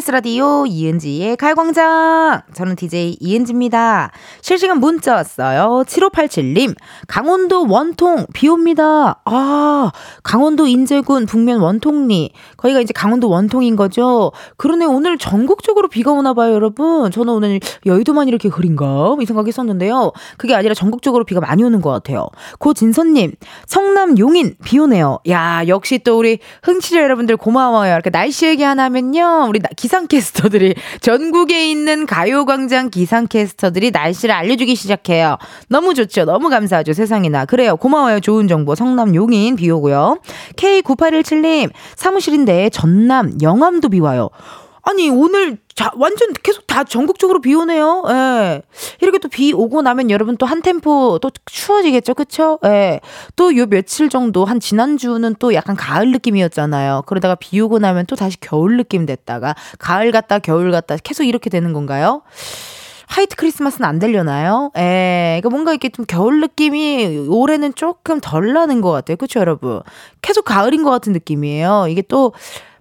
KBS 라디오 이은지의 가요광장. 저는 DJ 이은지입니다. 실시간 문자 왔어요. 7587님, 강원도 원통 비 옵니다. 아, 강원도 인제군 북면 원통리. 거기가 이제 강원도 원통인 거죠. 그러네, 오늘 전국적으로 비가 오나 봐요, 여러분. 저는 오늘 여의도만 이렇게 흐린가? 이 생각 했었는데요. 그게 아니라 전국적으로 비가 많이 오는 것 같아요. 고진선님, 성남 용인 비 오네요. 야, 역시 또 우리 흥취자 여러분들 고마워요. 이렇게 날씨 얘기 하나 하면요. 우리 기 상캐스터들이 전국에 있는 가요광장 기상캐스터들이 날씨를 알려주기 시작해요. 너무 좋죠. 너무 감사하죠. 세상에나. 그래요. 고마워요. 좋은 정보. 성남 용인 비 오고요. K9817님 사무실인데 전남 영암도 비 와요. 아니 오늘 자, 완전 계속 다 전국적으로 비 오네요. 예. 이렇게 또 비 오고 나면 여러분 또 한 템포 또 추워지겠죠. 그쵸? 예. 또 요 며칠 정도 한 지난주는 또 약간 가을 느낌이었잖아요. 그러다가 비 오고 나면 또 다시 겨울 느낌 됐다가 가을 갔다 겨울 갔다 계속 이렇게 되는 건가요? 화이트 크리스마스는 안 되려나요? 예. 그러니까 뭔가 이렇게 좀 겨울 느낌이 올해는 조금 덜 나는 것 같아요. 그쵸, 여러분? 계속 가을인 것 같은 느낌이에요. 이게 또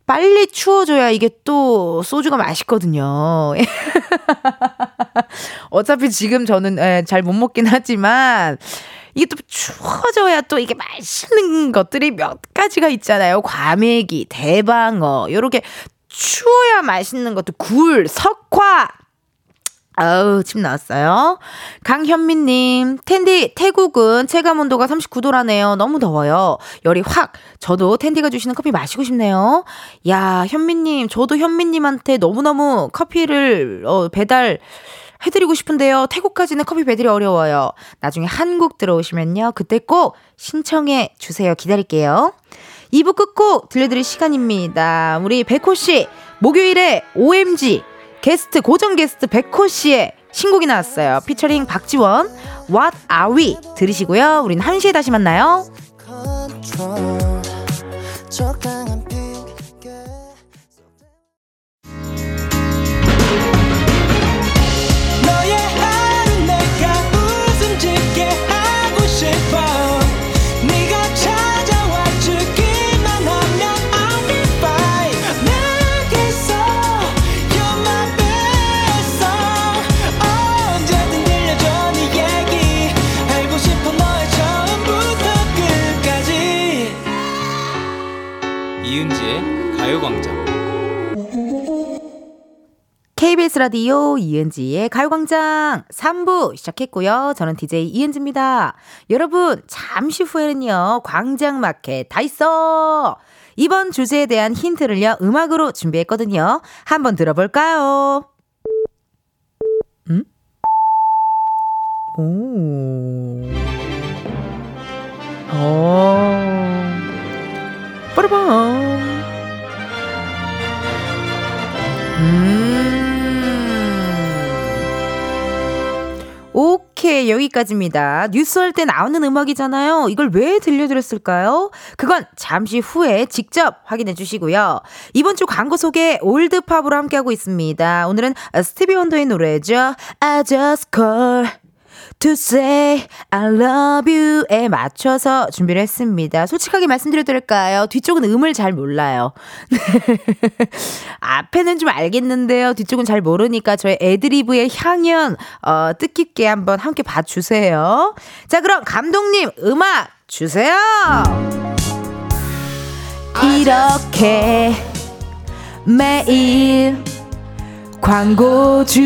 빨리 추워져야 이게 또 소주가 맛있거든요. 어차피 지금 저는 예, 잘못 먹긴 하지만 이게 또 추워져야 또 이게 맛있는 것들이 몇 가지가 있잖아요. 과메기, 대방어, 요렇게 추워야 맛있는 것도 굴, 석화, 아우, 침 나왔어요. 강현민님, 텐디, 태국은 체감 온도가 39도라네요. 너무 더워요. 열이 확. 저도 텐디가 주시는 커피 마시고 싶네요. 야, 현민님, 저도 현민님한테 너무너무 커피를, 어, 배달, 해드리고 싶은데요. 태국까지는 커피 배달이 어려워요. 나중에 한국 들어오시면요. 그때 꼭 신청해 주세요. 기다릴게요. 2부 끝곡 들려드릴 시간입니다. 우리 백호씨, 목요일에 OMG, 게스트 고정 게스트 백호 씨의 신곡이 나왔어요. 피처링 박지원 What Are We 들으시고요. 우린 1시에 다시 만나요. KBS 라디오 이은지의 가요광장 3부 시작했고요. 저는 DJ 이은지입니다. 여러분, 잠시 후에는요, 광장마켓 다 있어! 이번 주제에 대한 힌트를요, 음악으로 준비했거든요. 한번 들어볼까요? 음? 오. 어. 빠라밤. 음. 오케이, 여기까지입니다. 뉴스 할 때 나오는 음악이잖아요. 이걸 왜 들려드렸을까요? 그건 잠시 후에 직접 확인해 주시고요. 이번 주 광고 소개 올드팝으로 함께하고 있습니다. 오늘은 스티비 원더의 노래죠. I just call. To say I love you에 맞춰서 준비를 했습니다. 솔직하게 말씀드려도 될까요? 뒤쪽은 음을 잘 몰라요. 앞에는 좀 알겠는데요. 뒤쪽은 잘 모르니까 저의 애드리브의 향연 어, 뜻깊게 한번 함께 봐주세요. 자 그럼 감독님 음악 주세요. 이렇게 매일 광고주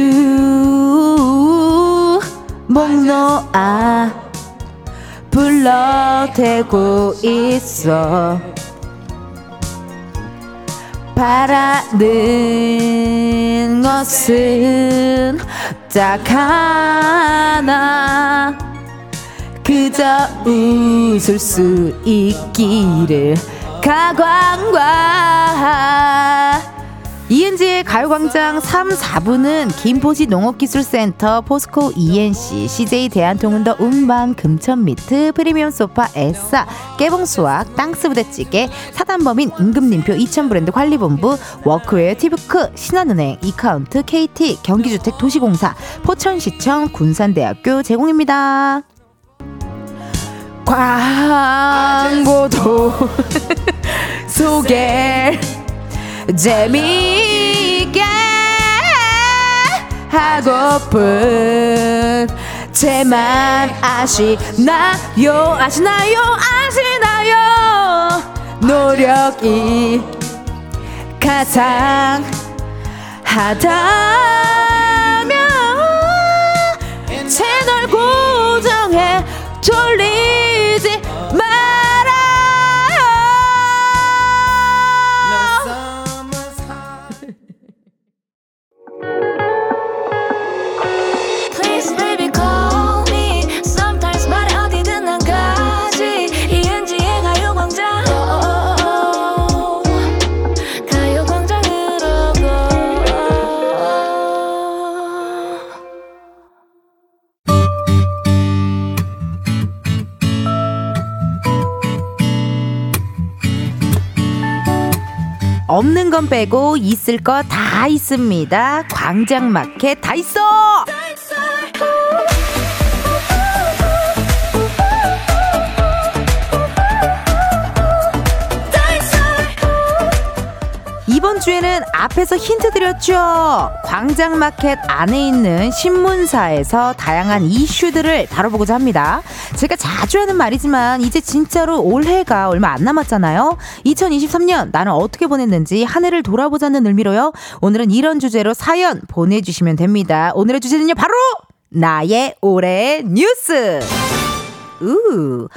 목 놓아 불러대고 있어. 바라는 것은 딱 하나. 그저 웃을 수 있기를 가광과 이은지의 가요광장 3, 4부는 김포시 농업기술센터, 포스코 ENC, CJ 대한통운더 운반, 금천미트, 프리미엄 소파, 에싸, 깨봉수학, 땅스부대찌개, 사단법인 임금님표 이천브랜드 관리본부, 워크웨어 티브크, 신한은행, 이카운트, KT, 경기주택 도시공사, 포천시청, 군산대학교 제공입니다. 광고도 소개 재미있게 하고픈 제만 아시나요? 아시나요? 아시나요? 노력이 가장 하다면 채널 고정해 졸리 없는 건 빼고 있을 거 다 있습니다. 광장마켓 다 있어! 이번 주에는 앞에서 힌트 드렸죠. 광장마켓 안에 있는 신문사에서 다양한 이슈들을 다뤄보고자 합니다. 제가 자주 하는 말이지만 이제 진짜로 올해가 얼마 안 남았잖아요. 2023년 나는 어떻게 보냈는지 한 해를 돌아보자는 의미로요. 오늘은 이런 주제로 사연 보내주시면 됩니다. 오늘의 주제는요, 바로 나의 올해의 뉴스. 우.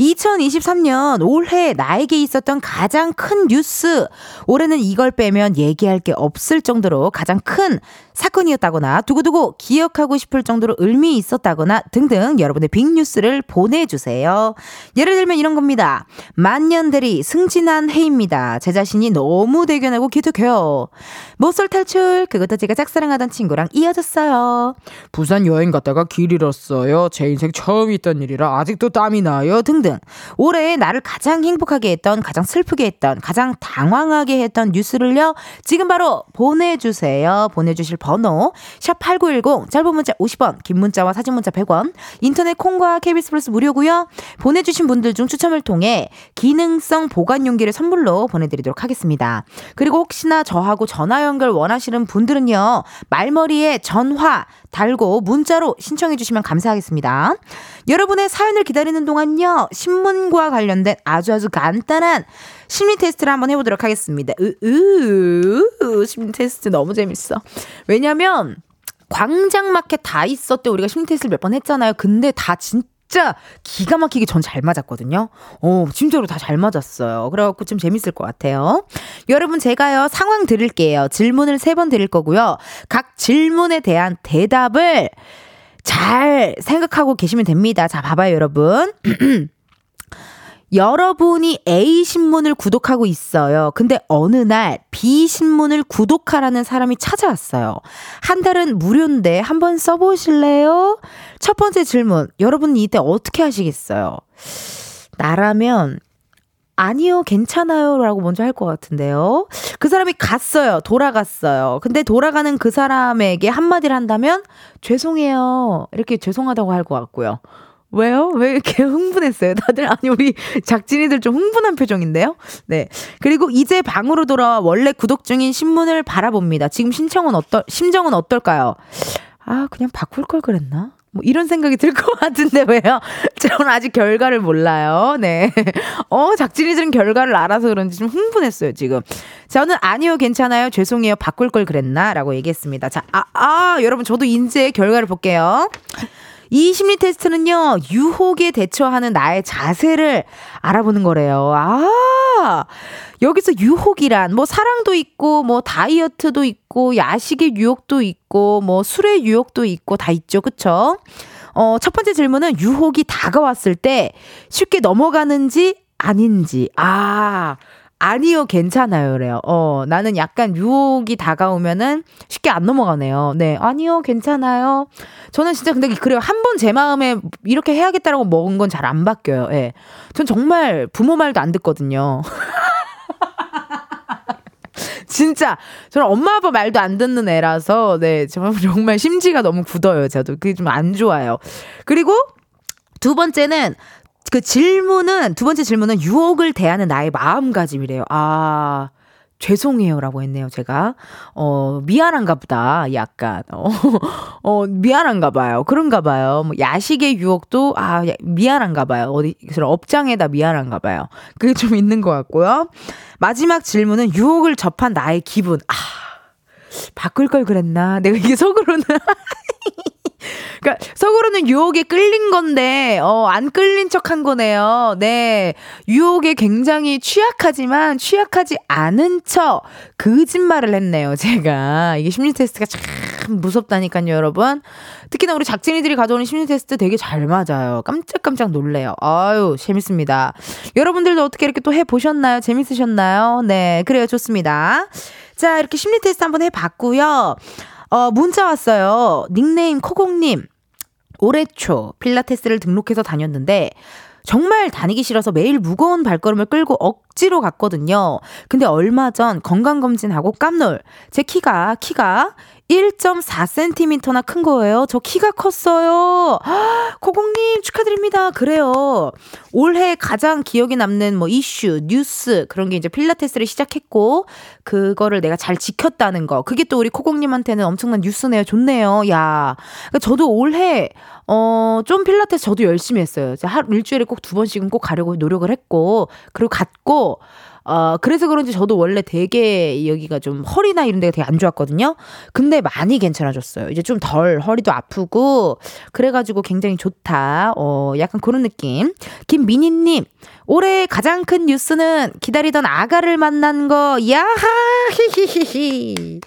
2023년 올해 나에게 있었던 가장 큰 뉴스. 올해는 이걸 빼면 얘기할 게 없을 정도로 가장 큰 사건이었다거나 두고두고 기억하고 싶을 정도로 의미 있었다거나 등등 여러분의 빅뉴스를 보내주세요. 예를 들면 이런 겁니다. 만년대리 승진한 해입니다. 제 자신이 너무 대견하고 기특해요. 모쏠 탈출 그것도 제가 짝사랑하던 친구랑 이어졌어요.
부산 여행 갔다가 길 잃었어요. 제 인생 처음 있던 일이라 아직도 땀이 나요.
등등 올해 나를 가장 행복하게 했던 가장 슬프게 했던 가장 당황하게 했던 뉴스를요 지금 바로 보내주세요 보내주실 번호 샵8910 짧은 문자 50원 긴 문자와 사진 문자 100원 인터넷 콩과 KBS 플러스 무료고요 보내주신 분들 중 추첨을 통해 기능성 보관 용기를 선물로 보내드리도록 하겠습니다 그리고 혹시나 저하고 전화 연결 원하시는 분들은요 말머리에 전화 달고 문자로 신청해 주시면 감사하겠습니다. 여러분의 사연을 기다리는 동안요. 신문과 관련된 아주 아주 간단한 심리 테스트를 한번 해보도록 하겠습니다. 으, 으, 으, 심리 테스트 너무 재밌어. 왜냐면 광장마켓 다 있었대 우리가 심리 테스트를 몇 번 했잖아요. 근데 다 진짜 진짜 기가 막히게 전 잘 맞았거든요. 어, 진짜로 다 잘 맞았어요. 그래갖고 좀 재밌을 것 같아요. 여러분, 제가요, 상황 드릴게요. 질문을 세 번 드릴 거고요. 각 질문에 대한 대답을 잘 생각하고 계시면 됩니다. 자, 봐봐요, 여러분. 여러분이 A 신문을 구독하고 있어요. 근데 어느 날 B 신문을 구독하라는 사람이 찾아왔어요. 한 달은 무료인데 한번 써보실래요? 첫 번째 질문. 여러분 이때 어떻게 하시겠어요? 나라면 아니요, 괜찮아요. 라고 먼저 할 것 같은데요. 그 사람이 갔어요. 돌아갔어요. 근데 돌아가는 그 사람에게 한마디를 한다면, 죄송해요. 이렇게 죄송하다고 할 것 같고요. 왜요? 왜 이렇게 흥분했어요? 다들, 아니, 우리 작진이들 좀 흥분한 표정인데요? 네. 그리고 이제 방으로 돌아와 원래 구독 중인 신문을 바라봅니다. 지금 신청은 어떨, 심정은 어떨까요? 아, 그냥 바꿀 걸 그랬나? 뭐 이런 생각이 들 것 같은데 왜요? 저는 아직 결과를 몰라요. 네. 어, 작진이들은 결과를 알아서 그런지 좀 흥분했어요, 지금. 저는 아니요, 괜찮아요. 죄송해요. 바꿀 걸 그랬나? 라고 얘기했습니다. 자, 아, 아, 여러분, 저도 이제 결과를 볼게요. 이 심리 테스트는요, 유혹에 대처하는 나의 자세를 알아보는 거래요. 아, 여기서 유혹이란, 뭐, 사랑도 있고, 뭐, 다이어트도 있고, 야식의 유혹도 있고, 뭐, 술의 유혹도 있고, 다 있죠. 그쵸? 어, 첫 번째 질문은 유혹이 다가왔을 때 쉽게 넘어가는지 아닌지. 아, 아니요, 괜찮아요. 그래요. 어, 나는 약간 유혹이 다가오면은 쉽게 안 넘어가네요. 네. 아니요, 괜찮아요. 저는 진짜 근데 그래요. 한 번 제 마음에 이렇게 해야겠다라고 먹은 건 잘 안 바뀌어요. 예. 네. 전 정말 부모 말도 안 듣거든요. 진짜 저는 엄마 아빠 말도 안 듣는 애라서 네 정말 정말 심지가 너무 굳어요 저도 그게 좀 안 좋아요 그리고 두 번째는 그 질문은 두 번째 질문은 유혹을 대하는 나의 마음가짐이래요 아 죄송해요라고 했네요, 제가. 어, 미안한가 보다. 약간. 어, 어 미안한가 봐요. 그런가 봐요. 뭐 야식의 유혹도 아, 미안한가 봐요. 어디 그런 업장에다 미안한가 봐요. 그게 좀 있는 것 같고요. 마지막 질문은 유혹을 접한 나의 기분. 아, 바꿀 걸 그랬나? 내가 이게 속으로는 그러니까 속으로는 유혹에 끌린 건데 어 안 끌린 척한 거네요. 네. 유혹에 굉장히 취약하지만 취약하지 않은 척 거짓말을 했네요. 제가 이게 심리 테스트가 참 무섭다니까요, 여러분. 특히나 우리 작진이들이 가져오는 심리 테스트 되게 잘 맞아요. 깜짝깜짝 놀래요. 아유, 재밌습니다. 여러분들도 어떻게 이렇게 또 해 보셨나요? 재밌으셨나요? 네, 그래요. 좋습니다. 자, 이렇게 심리 테스트 한번 해 봤고요. 어, 문자 왔어요. 닉네임 코공님. 올해 초 필라테스를 등록해서 다녔는데 정말 다니기 싫어서 매일 무거운 발걸음을 끌고 억지로 갔거든요. 근데 얼마 전 건강검진하고 깜놀. 제 키가, 키가 1.4cm나 큰 거예요. 저 키가 컸어요. 코공님 축하드립니다. 그래요. 올해 가장 기억에 남는 뭐 이슈, 뉴스 그런 게 이제 필라테스를 시작했고 그거를 내가 잘 지켰다는 거. 그게 또 우리 코공님한테는 엄청난 뉴스네요. 좋네요. 야. 그러니까 저도 올해 어, 좀 필라테스 저도 열심히 했어요. 하루 일주일에 꼭 두 번씩은 꼭 가려고 노력을 했고 그리고 갔고 어, 그래서 그런지 저도 원래 되게 여기가 좀 허리나 이런 데가 되게 안 좋았거든요. 근데 많이 괜찮아졌어요. 이제 좀 덜 허리도 아프고 그래가지고 굉장히 좋다. 어, 약간 그런 느낌. 김민희님, 올해 가장 큰 뉴스는 기다리던 아가를 만난 거. 야하! 히히히히.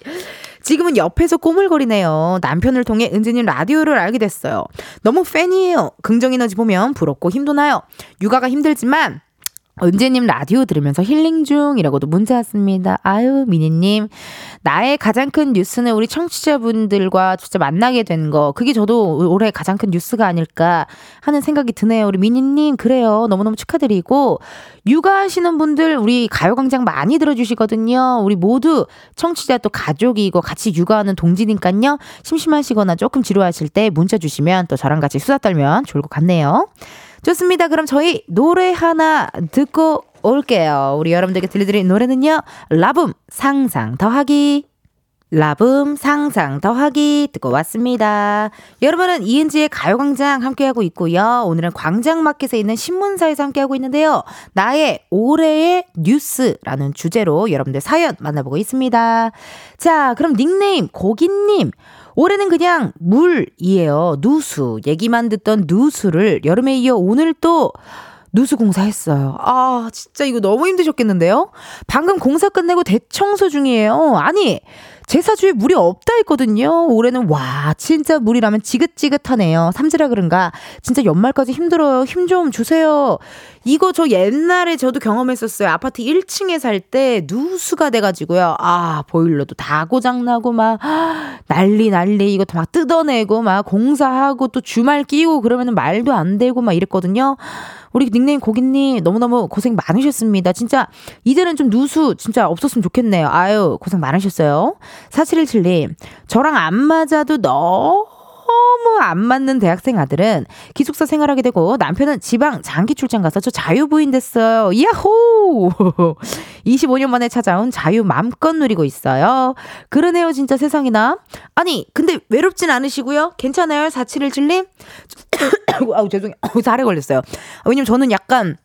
지금은 옆에서 꼬물거리네요. 남편을 통해 은진님 라디오를 알게 됐어요. 너무 팬이에요. 긍정 에너지 보면 부럽고 힘도 나요. 육아가 힘들지만 은재님 라디오 들으면서 힐링 중이라고도 문자 왔습니다. 아유, 미니님. 나의 가장 큰 뉴스는 우리 청취자분들과 진짜 만나게 된 거. 그게 저도 올해 가장 큰 뉴스가 아닐까 하는 생각이 드네요. 우리 미니님, 그래요. 너무너무 축하드리고. 육아하시는 분들, 우리 가요광장 많이 들어주시거든요. 우리 모두 청취자 또 가족이고 같이 육아하는 동지니깐요. 심심하시거나 조금 지루하실 때 문자 주시면 또 저랑 같이 수다 떨면 좋을 것 같네요. 좋습니다. 그럼 저희 노래 하나 듣고 올게요. 우리 여러분들께 들려드릴 노래는요. 라붐 상상 더하기. 라붐 상상 더하기 듣고 왔습니다. 여러분은 이은지의 가요광장 함께하고 있고요. 오늘은 광장마켓에 있는 신문사에서 함께하고 있는데요. 나의 올해의 뉴스라는 주제로 여러분들 사연 만나보고 있습니다. 자, 그럼 닉네임 고기님. 올해는 그냥 물이에요. 누수. 얘기만 듣던 누수를 여름에 이어 오늘 또 누수 공사했어요. 아, 진짜 이거 너무 힘드셨겠는데요? 방금 공사 끝내고 대청소 중이에요. 아니, 제사주에 물이 없다 했거든요. 올해는 와, 진짜 물이라면 지긋지긋하네요. 삼지라 그런가? 진짜 연말까지 힘들어요. 힘 좀 주세요. 이거 저 옛날에 저도 경험했었어요. 아파트 1층에 살 때 누수가 돼가지고요. 아, 보일러도 다 고장나고 막 난리 난리 이거 막 뜯어내고 막 공사하고 또 주말 끼고 그러면은 말도 안 되고 막 이랬거든요. 우리 닉네임 고객님 너무너무 고생 많으셨습니다. 진짜 이제는 좀 누수 진짜 없었으면 좋겠네요. 아유 고생 많으셨어요. 4717님 저랑 안 맞아도 너무 너무 안 맞는 대학생 아들은 기숙사 생활하게 되고 남편은 지방 장기 출장 가서 저 자유부인 됐어요. 야호! 25년 만에 찾아온 자유 맘껏 누리고 있어요. 그러네요, 진짜 세상이나. 아니, 근데 외롭진 않으시고요? 괜찮아요, 4717님? 아우, 죄송해요. 살에 걸렸어요. 왜냐면 저는 약간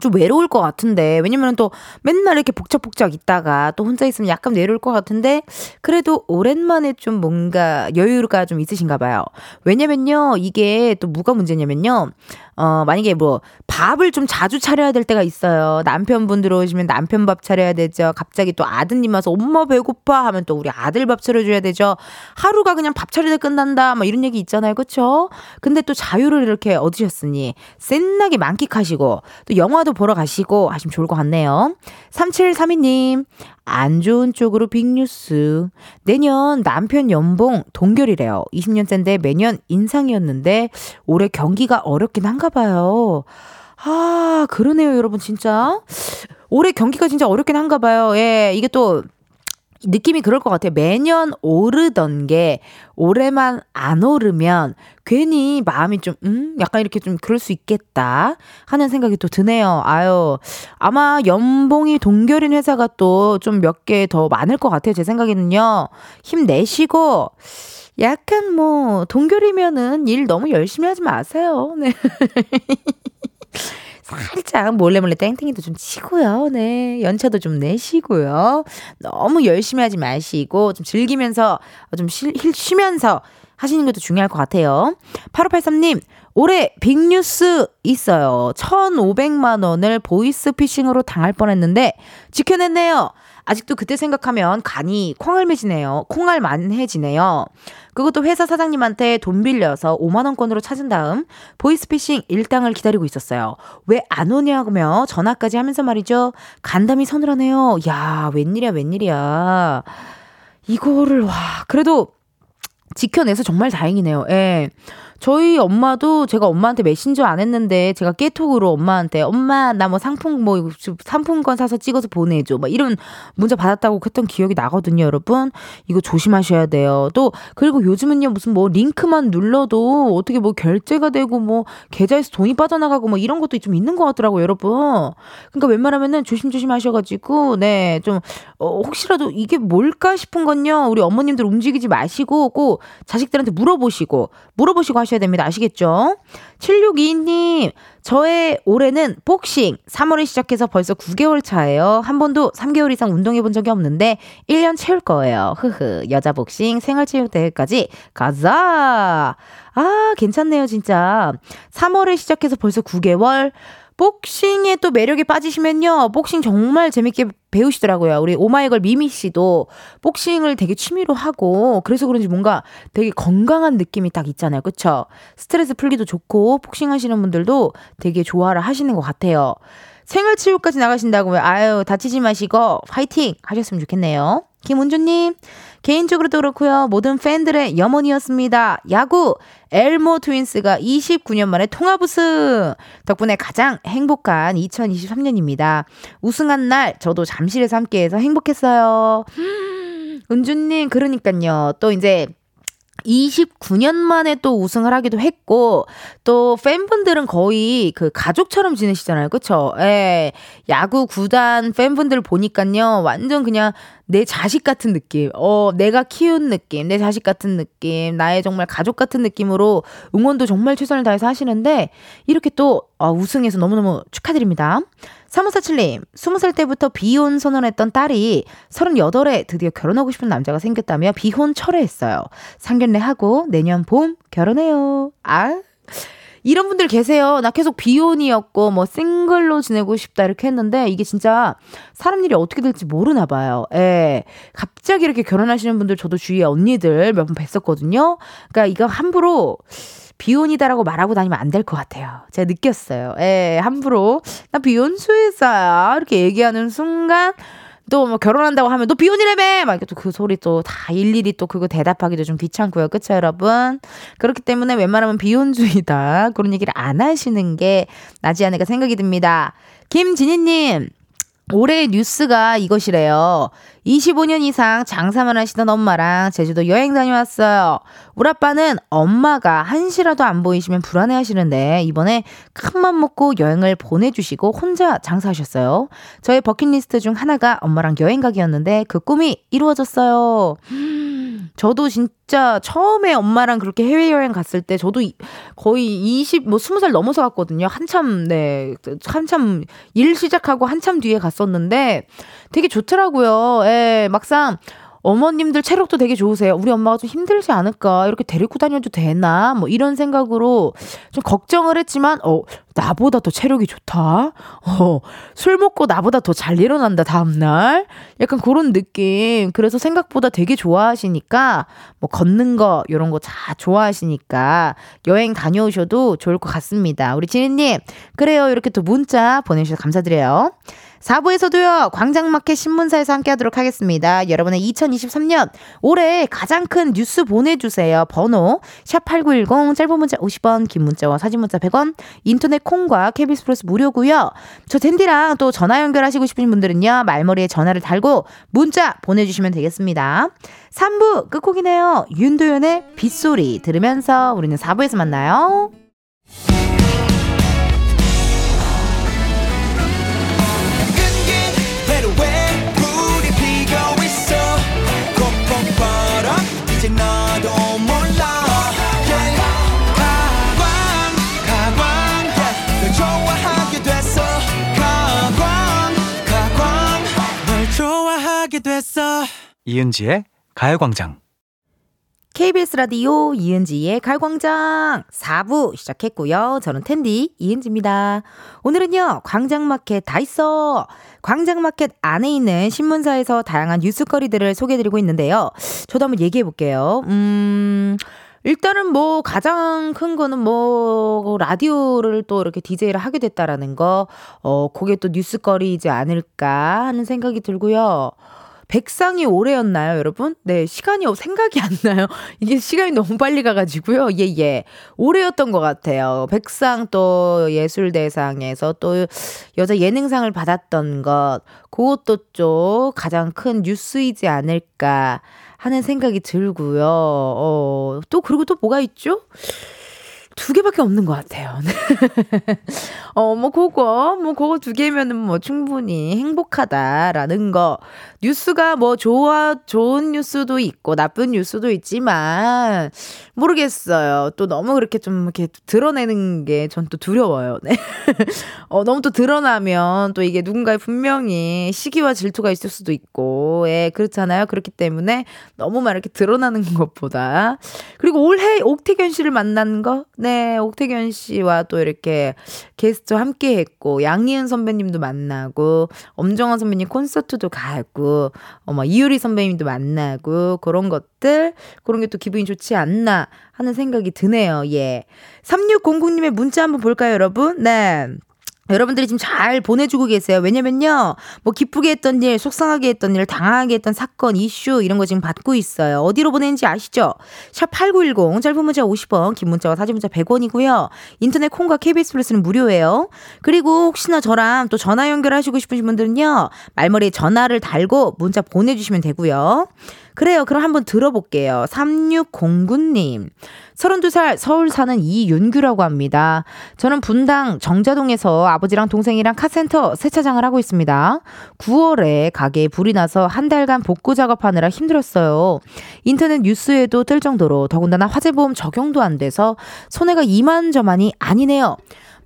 좀 외로울 것 같은데 왜냐면 또 맨날 이렇게 복작복작 있다가 또 혼자 있으면 약간 외로울 것 같은데 그래도 오랜만에 좀 뭔가 여유가 좀 있으신가 봐요. 왜냐면요 이게 또 뭐가 문제냐면요 어, 만약에 뭐 밥을 좀 자주 차려야 될 때가 있어요. 남편분 들어오시면 남편 밥 차려야 되죠. 갑자기 또 아드님 와서 엄마 배고파 하면 또 우리 아들 밥 차려줘야 되죠. 하루가 그냥 밥 차리다 끝난다. 막 이런 얘기 있잖아요. 그쵸? 근데 또 자유를 이렇게 얻으셨으니 센나게 만끽하시고 또 영화도 보러 가시고 하시면 좋을 것 같네요. 3732님, 안 좋은 쪽으로 빅뉴스. 내년 남편 연봉 동결이래요. 20년째인데 매년 인상이었는데 올해 경기가 어렵긴 한가 봐요. 아, 그러네요, 여러분, 진짜. 올해 경기가 진짜 어렵긴 한가 봐요. 예, 이게 또 느낌이 그럴 것 같아요. 매년 오르던 게 올해만 안 오르면 괜히 마음이 좀, 음? 약간 이렇게 좀 그럴 수 있겠다 하는 생각이 또 드네요. 아유, 아마 연봉이 동결인 회사가 또 좀 몇 개 더 많을 것 같아요. 제 생각에는요. 힘내시고, 약간 뭐, 동결이면은 일 너무 열심히 하지 마세요. 네. 살짝 몰래 몰래 땡땡이도 좀 치고요. 네. 연차도 좀 내시고요. 너무 열심히 하지 마시고 좀 즐기면서 좀 쉬, 쉬면서 하시는 것도 중요할 것 같아요. 8583님, 올해 빅뉴스 있어요. 1,500만 원을 보이스피싱으로 당할 뻔했는데 지켜냈네요. 아직도 그때 생각하면 간이 콩알매지네요. 콩알만해지네요. 그것도 회사 사장님한테 돈 빌려서 5만원권으로 찾은 다음 보이스피싱 일당을 기다리고 있었어요. 왜 안 오냐며 전화까지 하면서 말이죠. 간담이 서늘하네요. 야, 웬일이야, 웬일이야. 이거를, 와, 그래도 지켜내서 정말 다행이네요. 예. 저희 엄마도 제가 엄마한테 메신저 안 했는데 제가 깨톡으로 엄마한테 엄마 나 뭐 상품 뭐 상품권 사서 찍어서 보내줘. 막 이런 문자 받았다고 했던 기억이 나거든요 여러분. 이거 조심하셔야 돼요. 또 그리고 요즘은요 무슨 뭐 링크만 눌러도 어떻게 뭐 결제가 되고 뭐 계좌에서 돈이 빠져나가고 뭐 이런 것도 좀 있는 것 같더라고요 여러분. 그러니까 웬만하면은 조심조심 하셔가지고 네좀 어, 혹시라도 이게 뭘까 싶은 건요 우리 어머님들 움직이지 마시고 꼭 자식들한테 물어보시고 물어보시고 하셔야 됩니다. 아시겠죠? 7622님, 저의 올해는 복싱. 3월에 시작해서 벌써 9개월 차예요. 한 번도 3개월 이상 운동해 본 적이 없는데 1년 채울 거예요. 흐흐. 여자 복싱 생활체육대회까지 가자. 아, 괜찮네요, 진짜. 3월에 시작해서 벌써 9개월. 복싱에 또 매력에 빠지시면요. 복싱 정말 재밌게 배우시더라고요. 우리 오마이걸 미미 씨도 복싱을 되게 취미로 하고 그래서 그런지 뭔가 되게 건강한 느낌이 딱 있잖아요. 그쵸? 스트레스 풀기도 좋고 복싱 하시는 분들도 되게 좋아를 하시는 것 같아요. 생활치료까지 나가신다고 아유 다치지 마시고 화이팅 하셨으면 좋겠네요. 김은주님 개인적으로도 그렇고요. 모든 팬들의 염원이었습니다. 야구 엘모 트윈스가 29년 만에 통합 우승 덕분에 가장 행복한 2023년입니다. 우승한 날 저도 잠실에서 함께해서 행복했어요. 은주님 그러니까요. 또 이제 29년 만에 또 우승을 하기도 했고 또 팬분들은 거의 그 가족처럼 지내시잖아요. 그쵸? 예. 야구 구단 팬분들 보니까요. 완전 그냥 내 자식 같은 느낌, 어, 내가 키운 느낌, 내 자식 같은 느낌, 나의 정말 가족 같은 느낌으로 응원도 정말 최선을 다해서 하시는데, 이렇게 또, 어, 우승해서 너무너무 축하드립니다. 3547님, 20살 때부터 비혼 선언했던 딸이 38에 드디어 결혼하고 싶은 남자가 생겼다며 비혼 철회했어요. 상견례 하고 내년 봄 결혼해요. 아, 이런 분들 계세요. 나 계속 비혼이었고 뭐 싱글로 지내고 싶다 이렇게 했는데 이게 진짜 사람 일이 어떻게 될지 모르나 봐요. 예. 갑자기 이렇게 결혼하시는 분들 저도 주위에 언니들 몇 번 뵀었거든요. 그러니까 이거 함부로 비혼이다라고 말하고 다니면 안 될 것 같아요. 제가 느꼈어요. 예, 함부로 나 비혼 수의사야 이렇게 얘기하는 순간 또뭐 결혼한다고 하면 너 비혼이라며 막 이렇게 또그 소리 또 다 일일이 또 그거 대답하기도 좀 귀찮고요. 그쵸 여러분? 그렇기 때문에 웬만하면 비혼주의다 그런 얘기를 안 하시는 게 나지 않을까 생각이 듭니다. 김진희님 올해의 뉴스가 이것이래요. 25년 이상 장사만 하시던 엄마랑 제주도 여행 다녀왔어요. 우리 아빠는 엄마가 한시라도 안 보이시면 불안해 하시는데 이번에 큰맘 먹고 여행을 보내주시고 혼자 장사하셨어요. 저의 버킷리스트 중 하나가 엄마랑 여행 가기였는데 그 꿈이 이루어졌어요. 저도 진짜 처음에 엄마랑 그렇게 해외여행 갔을 때 저도 거의 20, 뭐 20살 넘어서 갔거든요. 한참, 네. 한참 일 시작하고 한참 뒤에 갔었는데 되게 좋더라고요. 예, 막상 어머님들 체력도 되게 좋으세요. 우리 엄마가 좀 힘들지 않을까? 이렇게 데리고 다녀도 되나? 뭐 이런 생각으로 좀 걱정을 했지만, 어, 나보다 더 체력이 좋다? 어, 술 먹고 나보다 더 잘 일어난다, 다음날? 약간 그런 느낌. 그래서 생각보다 되게 좋아하시니까, 뭐 걷는 거, 이런 거 다 좋아하시니까 여행 다녀오셔도 좋을 것 같습니다. 우리 지은님, 그래요. 이렇게 또 문자 보내주셔서 감사드려요. 4부에서도요, 광장마켓 신문사에서 함께 하도록 하겠습니다. 여러분의 2023년 올해 가장 큰 뉴스 보내주세요. 번호, 샵8910, 짧은 문자 50원, 긴 문자와 사진 문자 100원, 인터넷 콩과 KBS 플러스 무료고요 저 댄디랑 또 전화 연결하시고 싶으신 분들은요, 말머리에 전화를 달고 문자 보내주시면 되겠습니다. 3부 끝곡이네요. 윤도현의 빗소리 들으면서 우리는 4부에서 만나요.
됐어
이은지의 가요광장.
KBS 라디오 이은지의 갈광장 4부 시작했고요. 저는 텐디 이은지입니다. 오늘은요, 광장마켓 다 있어! 광장마켓 안에 있는 신문사에서 다양한 뉴스거리들을 소개해드리고 있는데요. 저도 한번 얘기해 볼게요. 음, 일단은 뭐 가장 큰 거는 뭐 라디오를 또 이렇게 DJ를 하게 됐다라는 거, 어, 그게 또 뉴스거리이지 않을까 하는 생각이 들고요. 백상이 올해였나요, 여러분? 네, 시간이 없- 생각이 안 나요. 이게 시간이 너무 빨리 가가지고요. 예, 예. 올해였던 것 같아요. 백상 또 예술대상에서 또 여자 예능상을 받았던 것, 그것도 좀 가장 큰 뉴스이지 않을까 하는 생각이 들고요. 어, 또, 그리고 또 뭐가 있죠? 두 개밖에 없는 것 같아요. 어, 뭐, 그거, 뭐, 그거 두 개면은 뭐 충분히 행복하다라는 거. 뉴스가 뭐 좋아, 좋은 뉴스도 있고 나쁜 뉴스도 있지만, 모르겠어요. 또 너무 그렇게 좀 이렇게 드러내는 게 전 또 두려워요. 네. 어, 너무 또 드러나면 또 이게 누군가의 분명히 시기와 질투가 있을 수도 있고, 예, 그렇잖아요. 그렇기 때문에 너무 막 이렇게 드러나는 것보다. 그리고 올해 옥태견 씨를 만난 거, 네, 옥태견 씨와 또 이렇게 게스트 함께 했고, 양희은 선배님도 만나고, 엄정화 선배님 콘서트도 가고, 어머, 이유리 선배님도 만나고, 그런 것들, 그런 게 또 기분이 좋지 않나 하는 생각이 드네요, 예. 3600님의 문자 한번 볼까요, 여러분? 네. 여러분들이 지금 잘 보내주고 계세요. 왜냐면요, 뭐 기쁘게 했던 일, 속상하게 했던 일, 당황하게 했던 사건, 이슈 이런 거 지금 받고 있어요. 어디로 보내는지 아시죠? 샵 #8910 짧은 문자 50원, 긴 문자와 사진 문자 100원이고요. 인터넷 콩과 KBS 플러스는 무료예요. 그리고 혹시나 저랑 또 전화 연결하시고 싶으신 분들은요, 말머리에 전화를 달고 문자 보내주시면 되고요. 그래요. 그럼 한번 들어볼게요. 3609님. 32살 서울 사는 이윤규라고 합니다. 저는 분당 정자동에서 아버지랑 동생이랑 카센터 세차장을 하고 있습니다. 9월에 가게에 불이 나서 한 달간 복구 작업하느라 힘들었어요. 인터넷 뉴스에도 뜰 정도로 더군다나 화재보험 적용도 안 돼서 손해가 이만저만이 아니네요.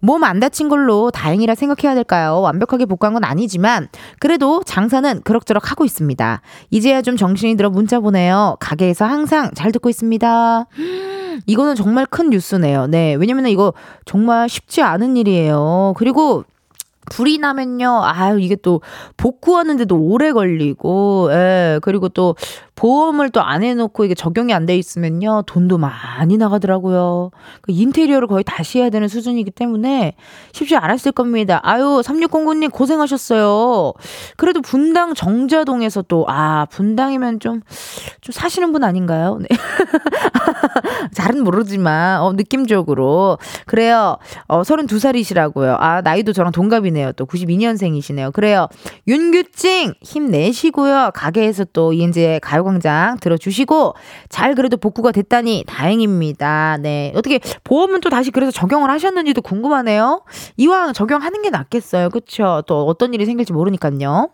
몸 안 다친 걸로 다행이라 생각해야 될까요? 완벽하게 복구한 건 아니지만 그래도 장사는 그럭저럭 하고 있습니다. 이제야 좀 정신이 들어 문자 보내요. 가게에서 항상 잘 듣고 있습니다. 이거는 정말 큰 뉴스네요. 네. 왜냐면 이거 정말 쉽지 않은 일이에요. 그리고 불이 나면요, 아유, 이게 또 복구하는데도 오래 걸리고, 예, 그리고 또 보험을 또 안 해놓고 이게 적용이 안 돼 있으면요, 돈도 많이 나가더라고요. 그 인테리어를 거의 다시 해야 되는 수준이기 때문에 쉽지 않았을 겁니다. 아유, 3609님 고생하셨어요. 그래도 분당 정자동에서 또, 아, 분당이면 좀, 좀 사시는 분 아닌가요? 네. 잘은 모르지만, 어, 느낌적으로. 그래요. 어, 32살이시라고요. 아, 나이도 저랑 동갑이네요. 또 92년생이시네요. 그래요. 윤규찡 힘내시고요. 가게에서 또 이은재 가요광장 들어주시고, 잘 그래도 복구가 됐다니 다행입니다. 네. 어떻게 보험은 또 다시 그래서 적용을 하셨는지도 궁금하네요. 이왕 적용하는 게 낫겠어요. 그쵸? 또 어떤 일이 생길지 모르니까요.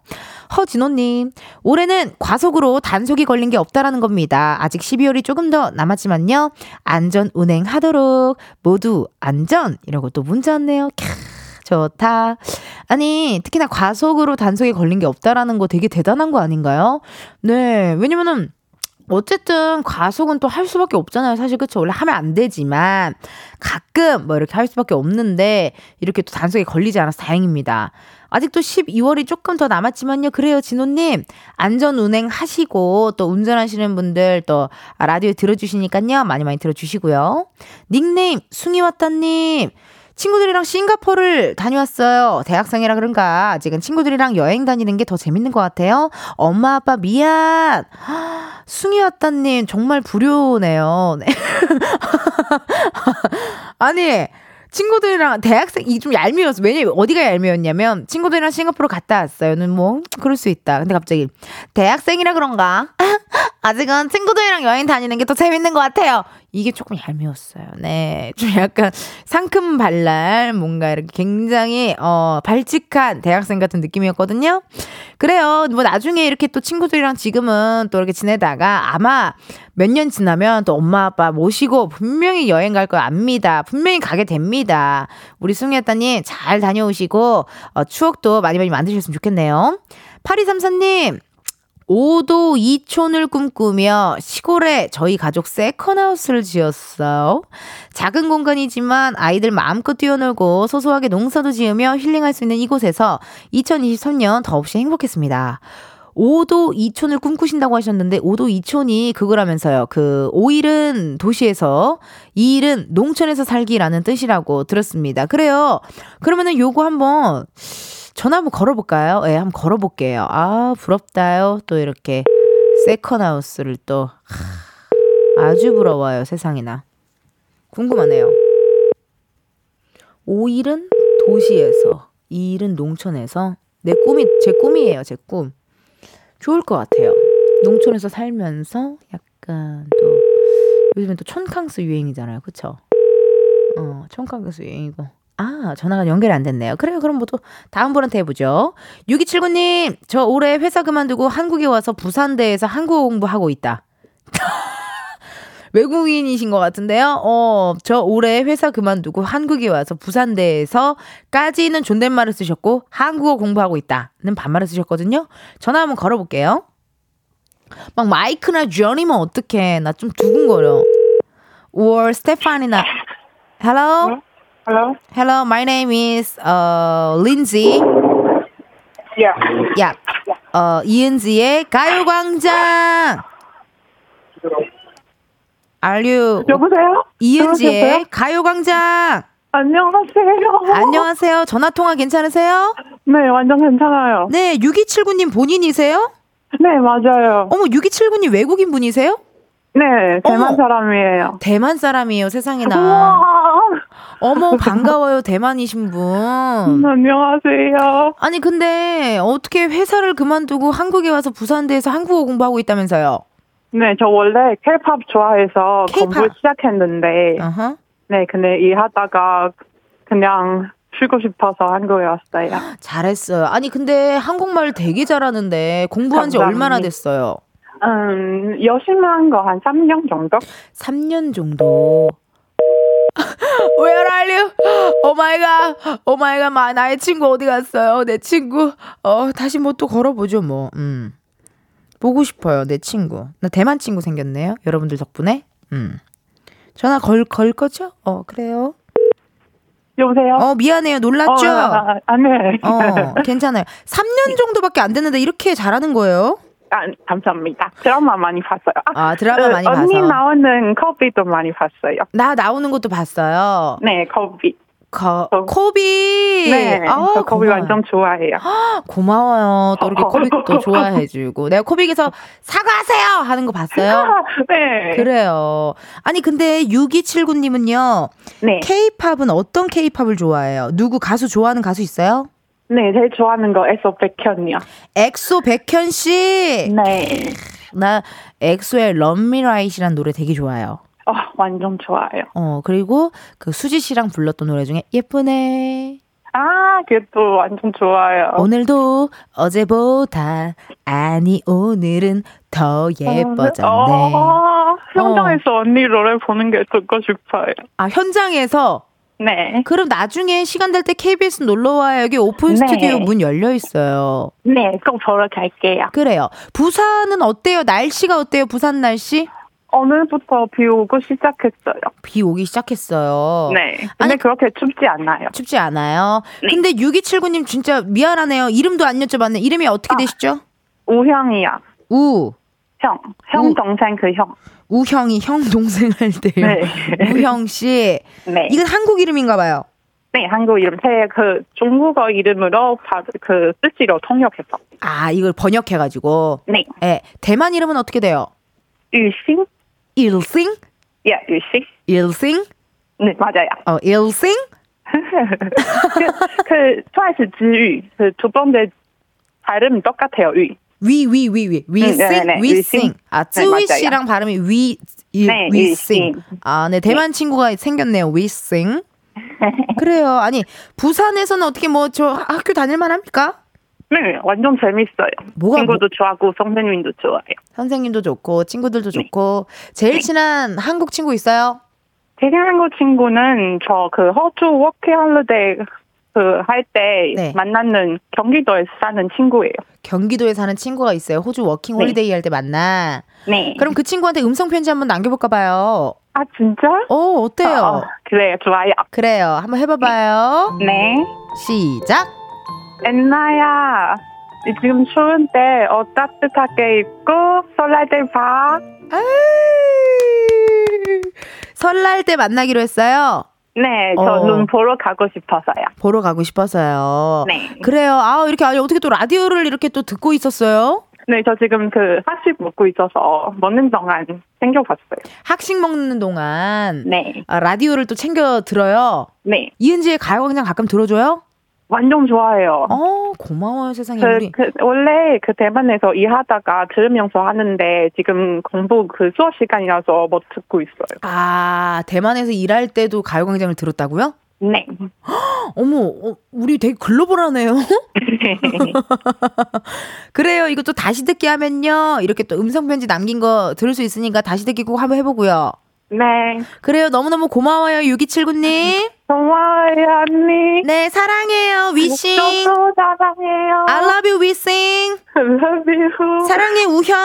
허진호님, 올해는 과속으로 단속이 걸린 게 없다라는 겁니다. 아직 12월이 조금 더 남았지만요. 안전 운행하도록 모두 안전! 이라고 또 문자 왔네요. 캬. 좋다. 아니, 특히나 과속으로 단속에 걸린 게 없다라는 거 되게 대단한 거 아닌가요? 네. 왜냐면은, 어쨌든 과속은 또 할 수밖에 없잖아요. 사실 그쵸 원래 하면 안 되지만 가끔 뭐 이렇게 할 수밖에 없는데 이렇게 또 단속에 걸리지 않아서 다행입니다. 아직도 12월이 조금 더 남았지만요. 그래요, 진호님. 안전 운행 하시고 또 운전하시는 분들 또 라디오 들어주시니까요. 많이 많이 들어주시고요. 닉네임 숭이왔다님. 친구들이랑 싱가포르를 다녀왔어요. 대학생이라 그런가 아직은 친구들이랑 여행 다니는 게 더 재밌는 것 같아요. 엄마 아빠 미안. 숭이 왔다님 정말 불효네요. 네. 아니 친구들이랑 대학생 이 좀 얄미웠어. 왜냐면 어디가 얄미웠냐면 친구들이랑 싱가포르 갔다 왔어요는 뭐 그럴 수 있다. 근데 갑자기 대학생이라 그런가? 아직은 친구들이랑 여행 다니는 게 더 재밌는 것 같아요. 이게 조금 얄미웠어요. 네. 좀 약간 상큼 발랄, 뭔가 이렇게 굉장히, 어, 발칙한 대학생 같은 느낌이었거든요. 그래요. 뭐 나중에 이렇게 또 친구들이랑 지금은 또 이렇게 지내다가 아마 몇 년 지나면 또 엄마 아빠 모시고 분명히 여행 갈거 압니다. 분명히 가게 됩니다. 우리 승혜따님 잘 다녀오시고, 어, 추억도 많이 많이 만드셨으면 좋겠네요. 8234님, 5도 2촌을 꿈꾸며 시골에 저희 가족 세컨하우스를 지었어요. 작은 공간이지만 아이들 마음껏 뛰어놀고 소소하게 농사도 지으며 힐링할 수 있는 이곳에서 2023년 더없이 행복했습니다. 5도 2촌을 꿈꾸신다고 하셨는데 5도 2촌이 그거라면서요. 그 5일은 도시에서 2일은 농촌에서 살기라는 뜻이라고 들었습니다. 그래요. 그러면은 요거 한번 전화 한번 걸어볼까요? 예, 네, 한번 걸어볼게요. 아, 부럽다요. 또 이렇게 세컨하우스를 또 하, 아주 부러워요. 세상에나. 궁금하네요. 5일은 도시에서, 2일은 농촌에서. 내 꿈이, 제 꿈이에요. 제 꿈. 좋을 것 같아요. 농촌에서 살면서 약간 또 요즘에 또 촌캉스 유행이잖아요. 그쵸? 어, 촌캉스 유행이고. 아, 전화가 연결이 안 됐네요. 그래요. 그럼 뭐 또 다음 분한테 해보죠. 6279님, 저 올해 회사 그만두고 한국에 와서 부산대에서 한국어 공부하고 있다. 외국인이신 것 같은데요. 어, 저 올해 회사 그만두고 한국에 와서 부산대에서까지는 존댓말을 쓰셨고 한국어 공부하고 있다는 반말을 쓰셨거든요. 전화 한번 걸어볼게요. 막 마이크나 쥐어니면 어떡해. 나 좀 두근거려. or 스테파니나. Hello?
Hello?
Hello, my name is uh, Lindsay.
Yeah.
야, 어, 이은지의 가요광장. Are you
여보세요?
이은지의
여보세요?
가요광장.
안녕하세요.
안녕하세요. 전화 통화 괜찮으세요?
네, 완전 괜찮아요.
네, 6279님 본인이세요?
네, 맞아요.
어머, 6279님 외국인 분이세요?
네, 대만
어머.
사람이에요.
대만 사람이에요, 세상에나.
우와.
어머, 반가워요, 대만이신 분.
안녕하세요.
아니, 근데 어떻게 회사를 그만두고 한국에 와서 부산대에서 한국어 공부하고 있다면서요?
네, 저 원래 K-pop 좋아해서
K-pop.
공부 시작했는데,
어허.
네, 근데 일하다가 그냥 쉬고 싶어서 한국에 왔어요.
잘했어요. 아니, 근데 한국말 되게 잘하는데 공부한 지. 얼마나 됐어요?
음, 열심히 한 거 한 3년 정도?
3년 정도. Where are you? Oh my god. Oh my god. My 나의 친구 어디 갔어요? 내 친구. 어, 다시 뭐 또 걸어보죠, 뭐. 음. 보고 싶어요, 내 친구. 나 대만 친구 생겼네요. 여러분들 덕분에. 음. 전화 걸, 걸 거죠? 어, 그래요.
여보세요?
어, 미안해요. 놀랐죠?
어, 아, 아, 네.
어, 괜찮아요. 3년 정도밖에 안 됐는데 이렇게 잘하는 거예요?
아, 감사합니다. 드라마 많이 봤어요.
아, 드라마
어,
많이
언니
봐서.
나오는 커비도 많이 봤어요.
나 나오는 것도 봤어요.
네, 커비.
거,
어.
코비.
네,
아,
저 커비
고마워요.
완전 좋아해요.
고마워요. 또 이렇게 코빅도 좋아해주고. 내가 코빅에서 사과하세요! 하는 거 봤어요?
네.
그래요. 아니, 근데 6279님은요,
네.
케이팝은 어떤 케이팝을 좋아해요? 누구 가수 좋아하는 가수 있어요?
네, 제일 좋아하는 거 엑소 백현이요.
엑소 백현 씨!
네.
나 엑소의 Love Me Right라는 노래 되게 좋아해요.
어, 완전 좋아요.
어, 그리고 그 수지 씨랑 불렀던 노래 중에 예쁘네.
아, 그것도 완전 좋아요.
오늘도 어제보다 아니 오늘은 더 예뻐졌네.
어, 현장에서 언니 노래 보는 게 듣고 싶어요.
아 현장에서
네.
그럼 나중에 시간 될 때 KBS 놀러 와요. 여기 오픈
네.
스튜디오 문 열려 있어요.
네, 꼭 보러 갈게요.
그래요. 부산은 어때요? 날씨가 어때요? 부산 날씨?
오늘부터 비 오고 시작했어요.
비 오기 시작했어요.
네. 근데
아니,
그렇게 춥지 않아요.
춥지 않아요.
네.
근데 6279님 진짜 미안하네요. 이름도 안 여쭤봤네. 이름이 어떻게
아.
되시죠?
우형이야.
우.
형. 형
우.
동생 그 형.
우형이 형 동생 할 때요.
네.
우형 씨.
네.
이건 한국 이름인가 봐요.
네, 한국 이름 새그 중국어 이름으로 바, 그 뜻으로 통역했어.
아, 이걸 번역해 가지고.
네,
예, 대만 이름은 어떻게 돼요?
유싱?
일싱?
예, 유싱.
일싱?
네, 맞아요.
어, 일싱?
그, 그 트와이스 지유 그 두 번째 발음 똑같아요. 유.
위, 위, 위, 위. 위싱?
네, 네,
위싱.
위싱.
아,
네,
쯔위
맞아요.
씨랑 발음이 위, 이,
네,
위싱.
위싱.
아, 네, 대만 친구가 생겼네요. 위싱. 그래요. 아니, 부산에서는 어떻게 뭐, 저 학교 다닐 만 합니까?
네, 완전 재밌어요.
뭐가
친구도 좋아하고 선생님도 좋아해요.
선생님도 좋고, 친구들도
네.
좋고, 제일 친한 한국 친구 있어요?
되게 한국 친구는 저그 호주 워킹 홀리데이 그 할 때
네.
만나는 경기도에 사는 친구예요.
경기도에 사는 친구가 있어요. 호주 워킹
네.
홀리데이 할 때 만나.
네.
그럼 그 친구한테 음성 편지 한번 남겨볼까 봐요.
아 진짜?
어, 어때요?
어, 그래요, 좋아요.
그래요. 한번 해봐봐요.
네.
시작.
엔나야, 이 지금 추운데 옷 따뜻하게 입고 설날 때 봐.
설날 때 만나기로 했어요.
네,
어.
저눈 보러 가고 싶어서요.
보러 가고 싶어서요.
네.
그래요. 아, 이렇게 아니 어떻게 또 라디오를 이렇게 또 듣고 있었어요?
네, 저 지금 그 학식 먹고 있어서 먹는 동안 챙겨봤어요.
학식 먹는 동안
네,
아, 라디오를 또 챙겨 들어요.
네,
이은지의 가요광장 가끔 들어줘요?
완전 좋아해요.
어, 고마워요, 세상에.
그,
우리.
그, 원래 그 대만에서 일하다가 들으면서 하는데 지금 공부 그 수업 시간이라서 못 듣고 있어요.
아, 대만에서 일할 때도 가요광장을 들었다고요?
네.
어머, 어, 우리 되게 글로벌하네요. 그래요. 이것도 다시 듣기 하면요. 이렇게 또 음성편지 남긴 거 들을 수 있으니까 다시 듣기 꼭 한번 해보고요.
네.
그래요. 너무너무 고마워요. 6279님.
고마워요, 언니.
네, 사랑해요. 위싱.
저도 사랑해요.
I love you, 위싱.
I love you.
사랑해, 우형.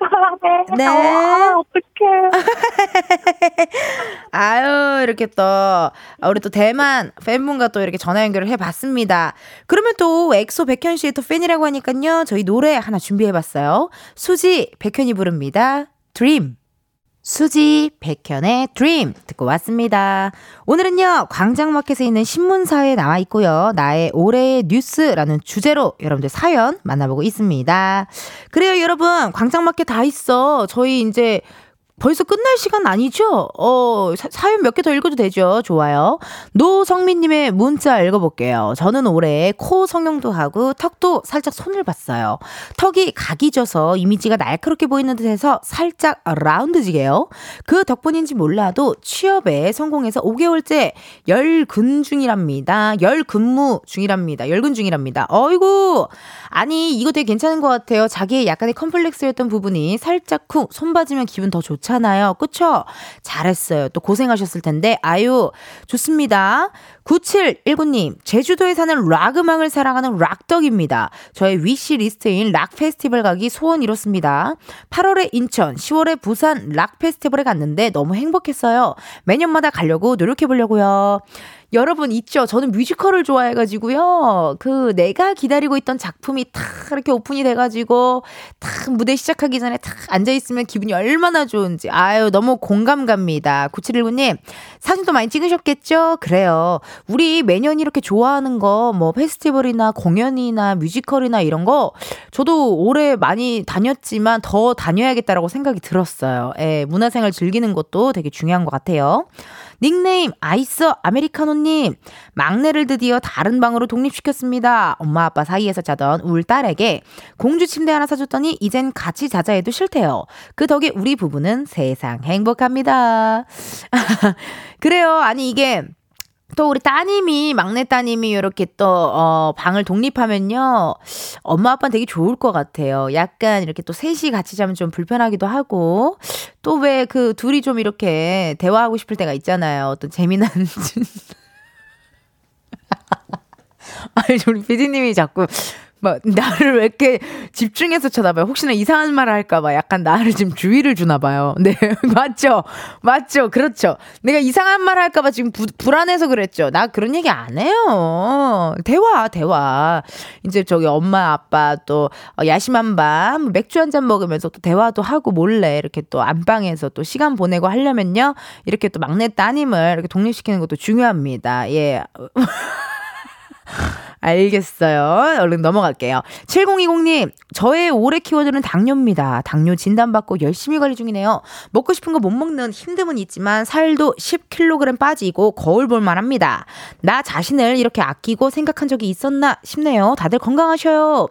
사랑해.
네.
아, 어떡해.
아유, 이렇게 또, 아, 우리 또 대만 팬분과 또 이렇게 전화 연결을 해봤습니다. 그러면 또 엑소 백현 씨의 또 팬이라고 하니까요. 저희 노래 하나 준비해봤어요. 수지, 백현이 부릅니다. Dream. 수지, 백현의 Dream 듣고 왔습니다. 오늘은요, 광장마켓에 있는 신문사에 나와 있고요. 나의 올해의 뉴스라는 주제로 여러분들 사연 만나보고 있습니다. 그래요, 여러분. 광장마켓 다 있어. 저희 이제 벌써 끝날 시간 아니죠? 어, 사, 연 몇 개 더 읽어도 되죠? 좋아요. 노성민님의 문자 읽어볼게요. 저는 올해 코 성형도 하고 턱도 살짝 손을 봤어요. 턱이 각이 져서 이미지가 날카롭게 보이는 듯해서 살짝 라운드지게요. 그 덕분인지 몰라도 취업에 성공해서 5개월째 열근 중이랍니다. 열 근무 중이랍니다. 열근 중이랍니다. 어이구! 아니, 이거 되게 괜찮은 것 같아요. 자기의 약간의 컴플렉스였던 부분이 살짝 쿵 손 봐주면 기분 더 좋 잖아요. 그쵸? 잘했어요. 또 고생하셨을 텐데, 아유, 좋습니다. 9719님, 제주도에 사는 락 음악을 사랑하는 락덕입니다. 저의 wish list인 락 페스티벌 가기 소원 이뤘습니다. 8월에 인천, 10월에 부산 락 페스티벌에 갔는데 너무 행복했어요. 매년마다 가려고 노력해보려고요. 여러분 있죠? 저는 뮤지컬을 좋아해가지고요. 그 내가 기다리고 있던 작품이 탁 이렇게 오픈이 돼가지고 탁 무대 시작하기 전에 탁 앉아있으면 기분이 얼마나 좋은지. 아유, 너무 공감 갑니다. 9719님, 사진도 많이 찍으셨겠죠? 그래요. 우리 매년 이렇게 좋아하는 거, 뭐 페스티벌이나 공연이나 뮤지컬이나 이런 거, 저도 올해 많이 다녔지만 더 다녀야겠다라고 생각이 들었어요. 예, 문화생활 즐기는 것도 되게 중요한 것 같아요. 닉네임 아이스 아메리카노님 막내를 드디어 다른 방으로 독립시켰습니다. 엄마 아빠 사이에서 자던 울 딸에게 공주 침대 하나 사줬더니 이젠 같이 자자 해도 싫대요. 그 덕에 우리 부부는 세상 행복합니다. 그래요. 아니 이게 또 우리 따님이 막내 따님이 이렇게 또 어, 방을 독립하면요 엄마 아빠는 되게 좋을 것 같아요. 약간 이렇게 또 셋이 같이 자면 좀 불편하기도 하고 또 왜 그 둘이 좀 이렇게 대화하고 싶을 때가 있잖아요. 어떤 재미난 아니 우리 피디님이 자꾸 막 나를 왜 이렇게 집중해서 쳐다봐요? 혹시나 이상한 말을 할까봐 약간 나를 지금 주의를 주나봐요. 네, 맞죠? 맞죠? 그렇죠. 내가 이상한 말 할까봐 지금 부, 불안해서 그랬죠. 나 그런 얘기 안 해요. 대화, 대화. 이제 저기 엄마, 아빠 또 어, 야심한 밤 맥주 한 잔 먹으면서 또 대화도 하고 몰래 이렇게 또 안방에서 또 시간 보내고 하려면요. 이렇게 또 막내 따님을 이렇게 독립시키는 것도 중요합니다. 예. 알겠어요. 얼른 넘어갈게요. 7020님, 저의 올해 키워드는 당뇨입니다. 당뇨 진단받고 열심히 관리 중이네요. 먹고 싶은 거 못 먹는 힘듦은 있지만 살도 10kg 빠지고 거울 볼만 합니다. 나 자신을 이렇게 아끼고 생각한 적이 있었나 싶네요. 다들 건강하셔요.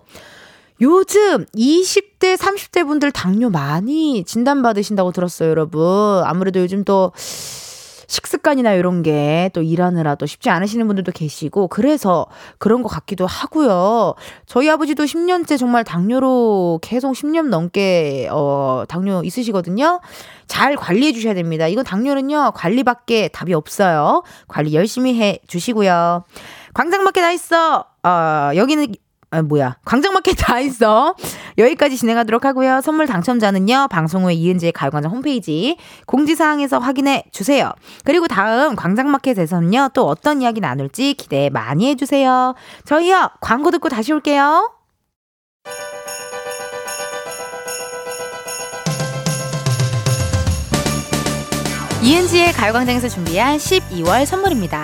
요즘 20대, 30대 분들 당뇨 많이 진단받으신다고 들었어요, 여러분. 아무래도 요즘 또 식습관이나 이런 게 또 일하느라 또 쉽지 않으시는 분들도 계시고 그래서 그런 것 같기도 하고요. 저희 아버지도 10년째 정말 당뇨로 계속 10년 넘게 어 당뇨 있으시거든요. 잘 관리해 주셔야 됩니다. 이건 당뇨는요. 관리밖에 답이 없어요. 관리 열심히 해 주시고요. 광장마켓 다 있어. 어, 여기는 아, 뭐야. 광장마켓 다 있어. 여기까지 진행하도록 하고요. 선물 당첨자는요. 방송 후에 이은지의 가요광장 홈페이지 공지사항에서 확인해 주세요. 그리고 다음 광장마켓에서는요. 또 어떤 이야기 나눌지 기대 많이 해주세요. 저희요. 광고 듣고 다시 올게요. 이은지의 가요광장에서 준비한 12월 선물입니다.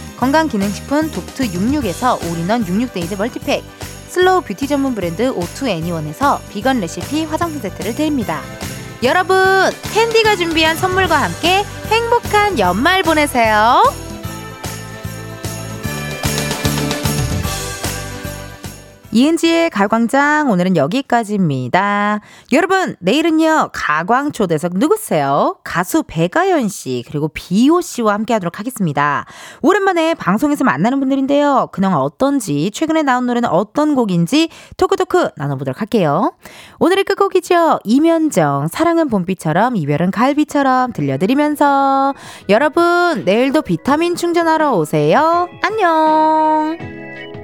건강기능식품 독트 66에서 all-in-one 66days multipack, slow beauty 전문 브랜드 오투 애니원에서 비건 레시피 화장품 세트를 드립니다. 여러분, 캔디가 준비한 선물과 함께 행복한 연말 보내세요. 이은지의 가광장 오늘은 여기까지입니다. 여러분 내일은요 가광 초대석 누구세요? 가수 배가연 씨 그리고 비오 씨와 함께하도록 하겠습니다. 오랜만에 방송에서 만나는 분들인데요. 그냥 어떤지 최근에 나온 노래는 어떤 곡인지 토크토크 나눠보도록 할게요. 오늘의 끝곡이죠. 이면정 사랑은 봄비처럼 이별은 갈비처럼 들려드리면서 여러분 내일도 비타민 충전하러 오세요. 안녕.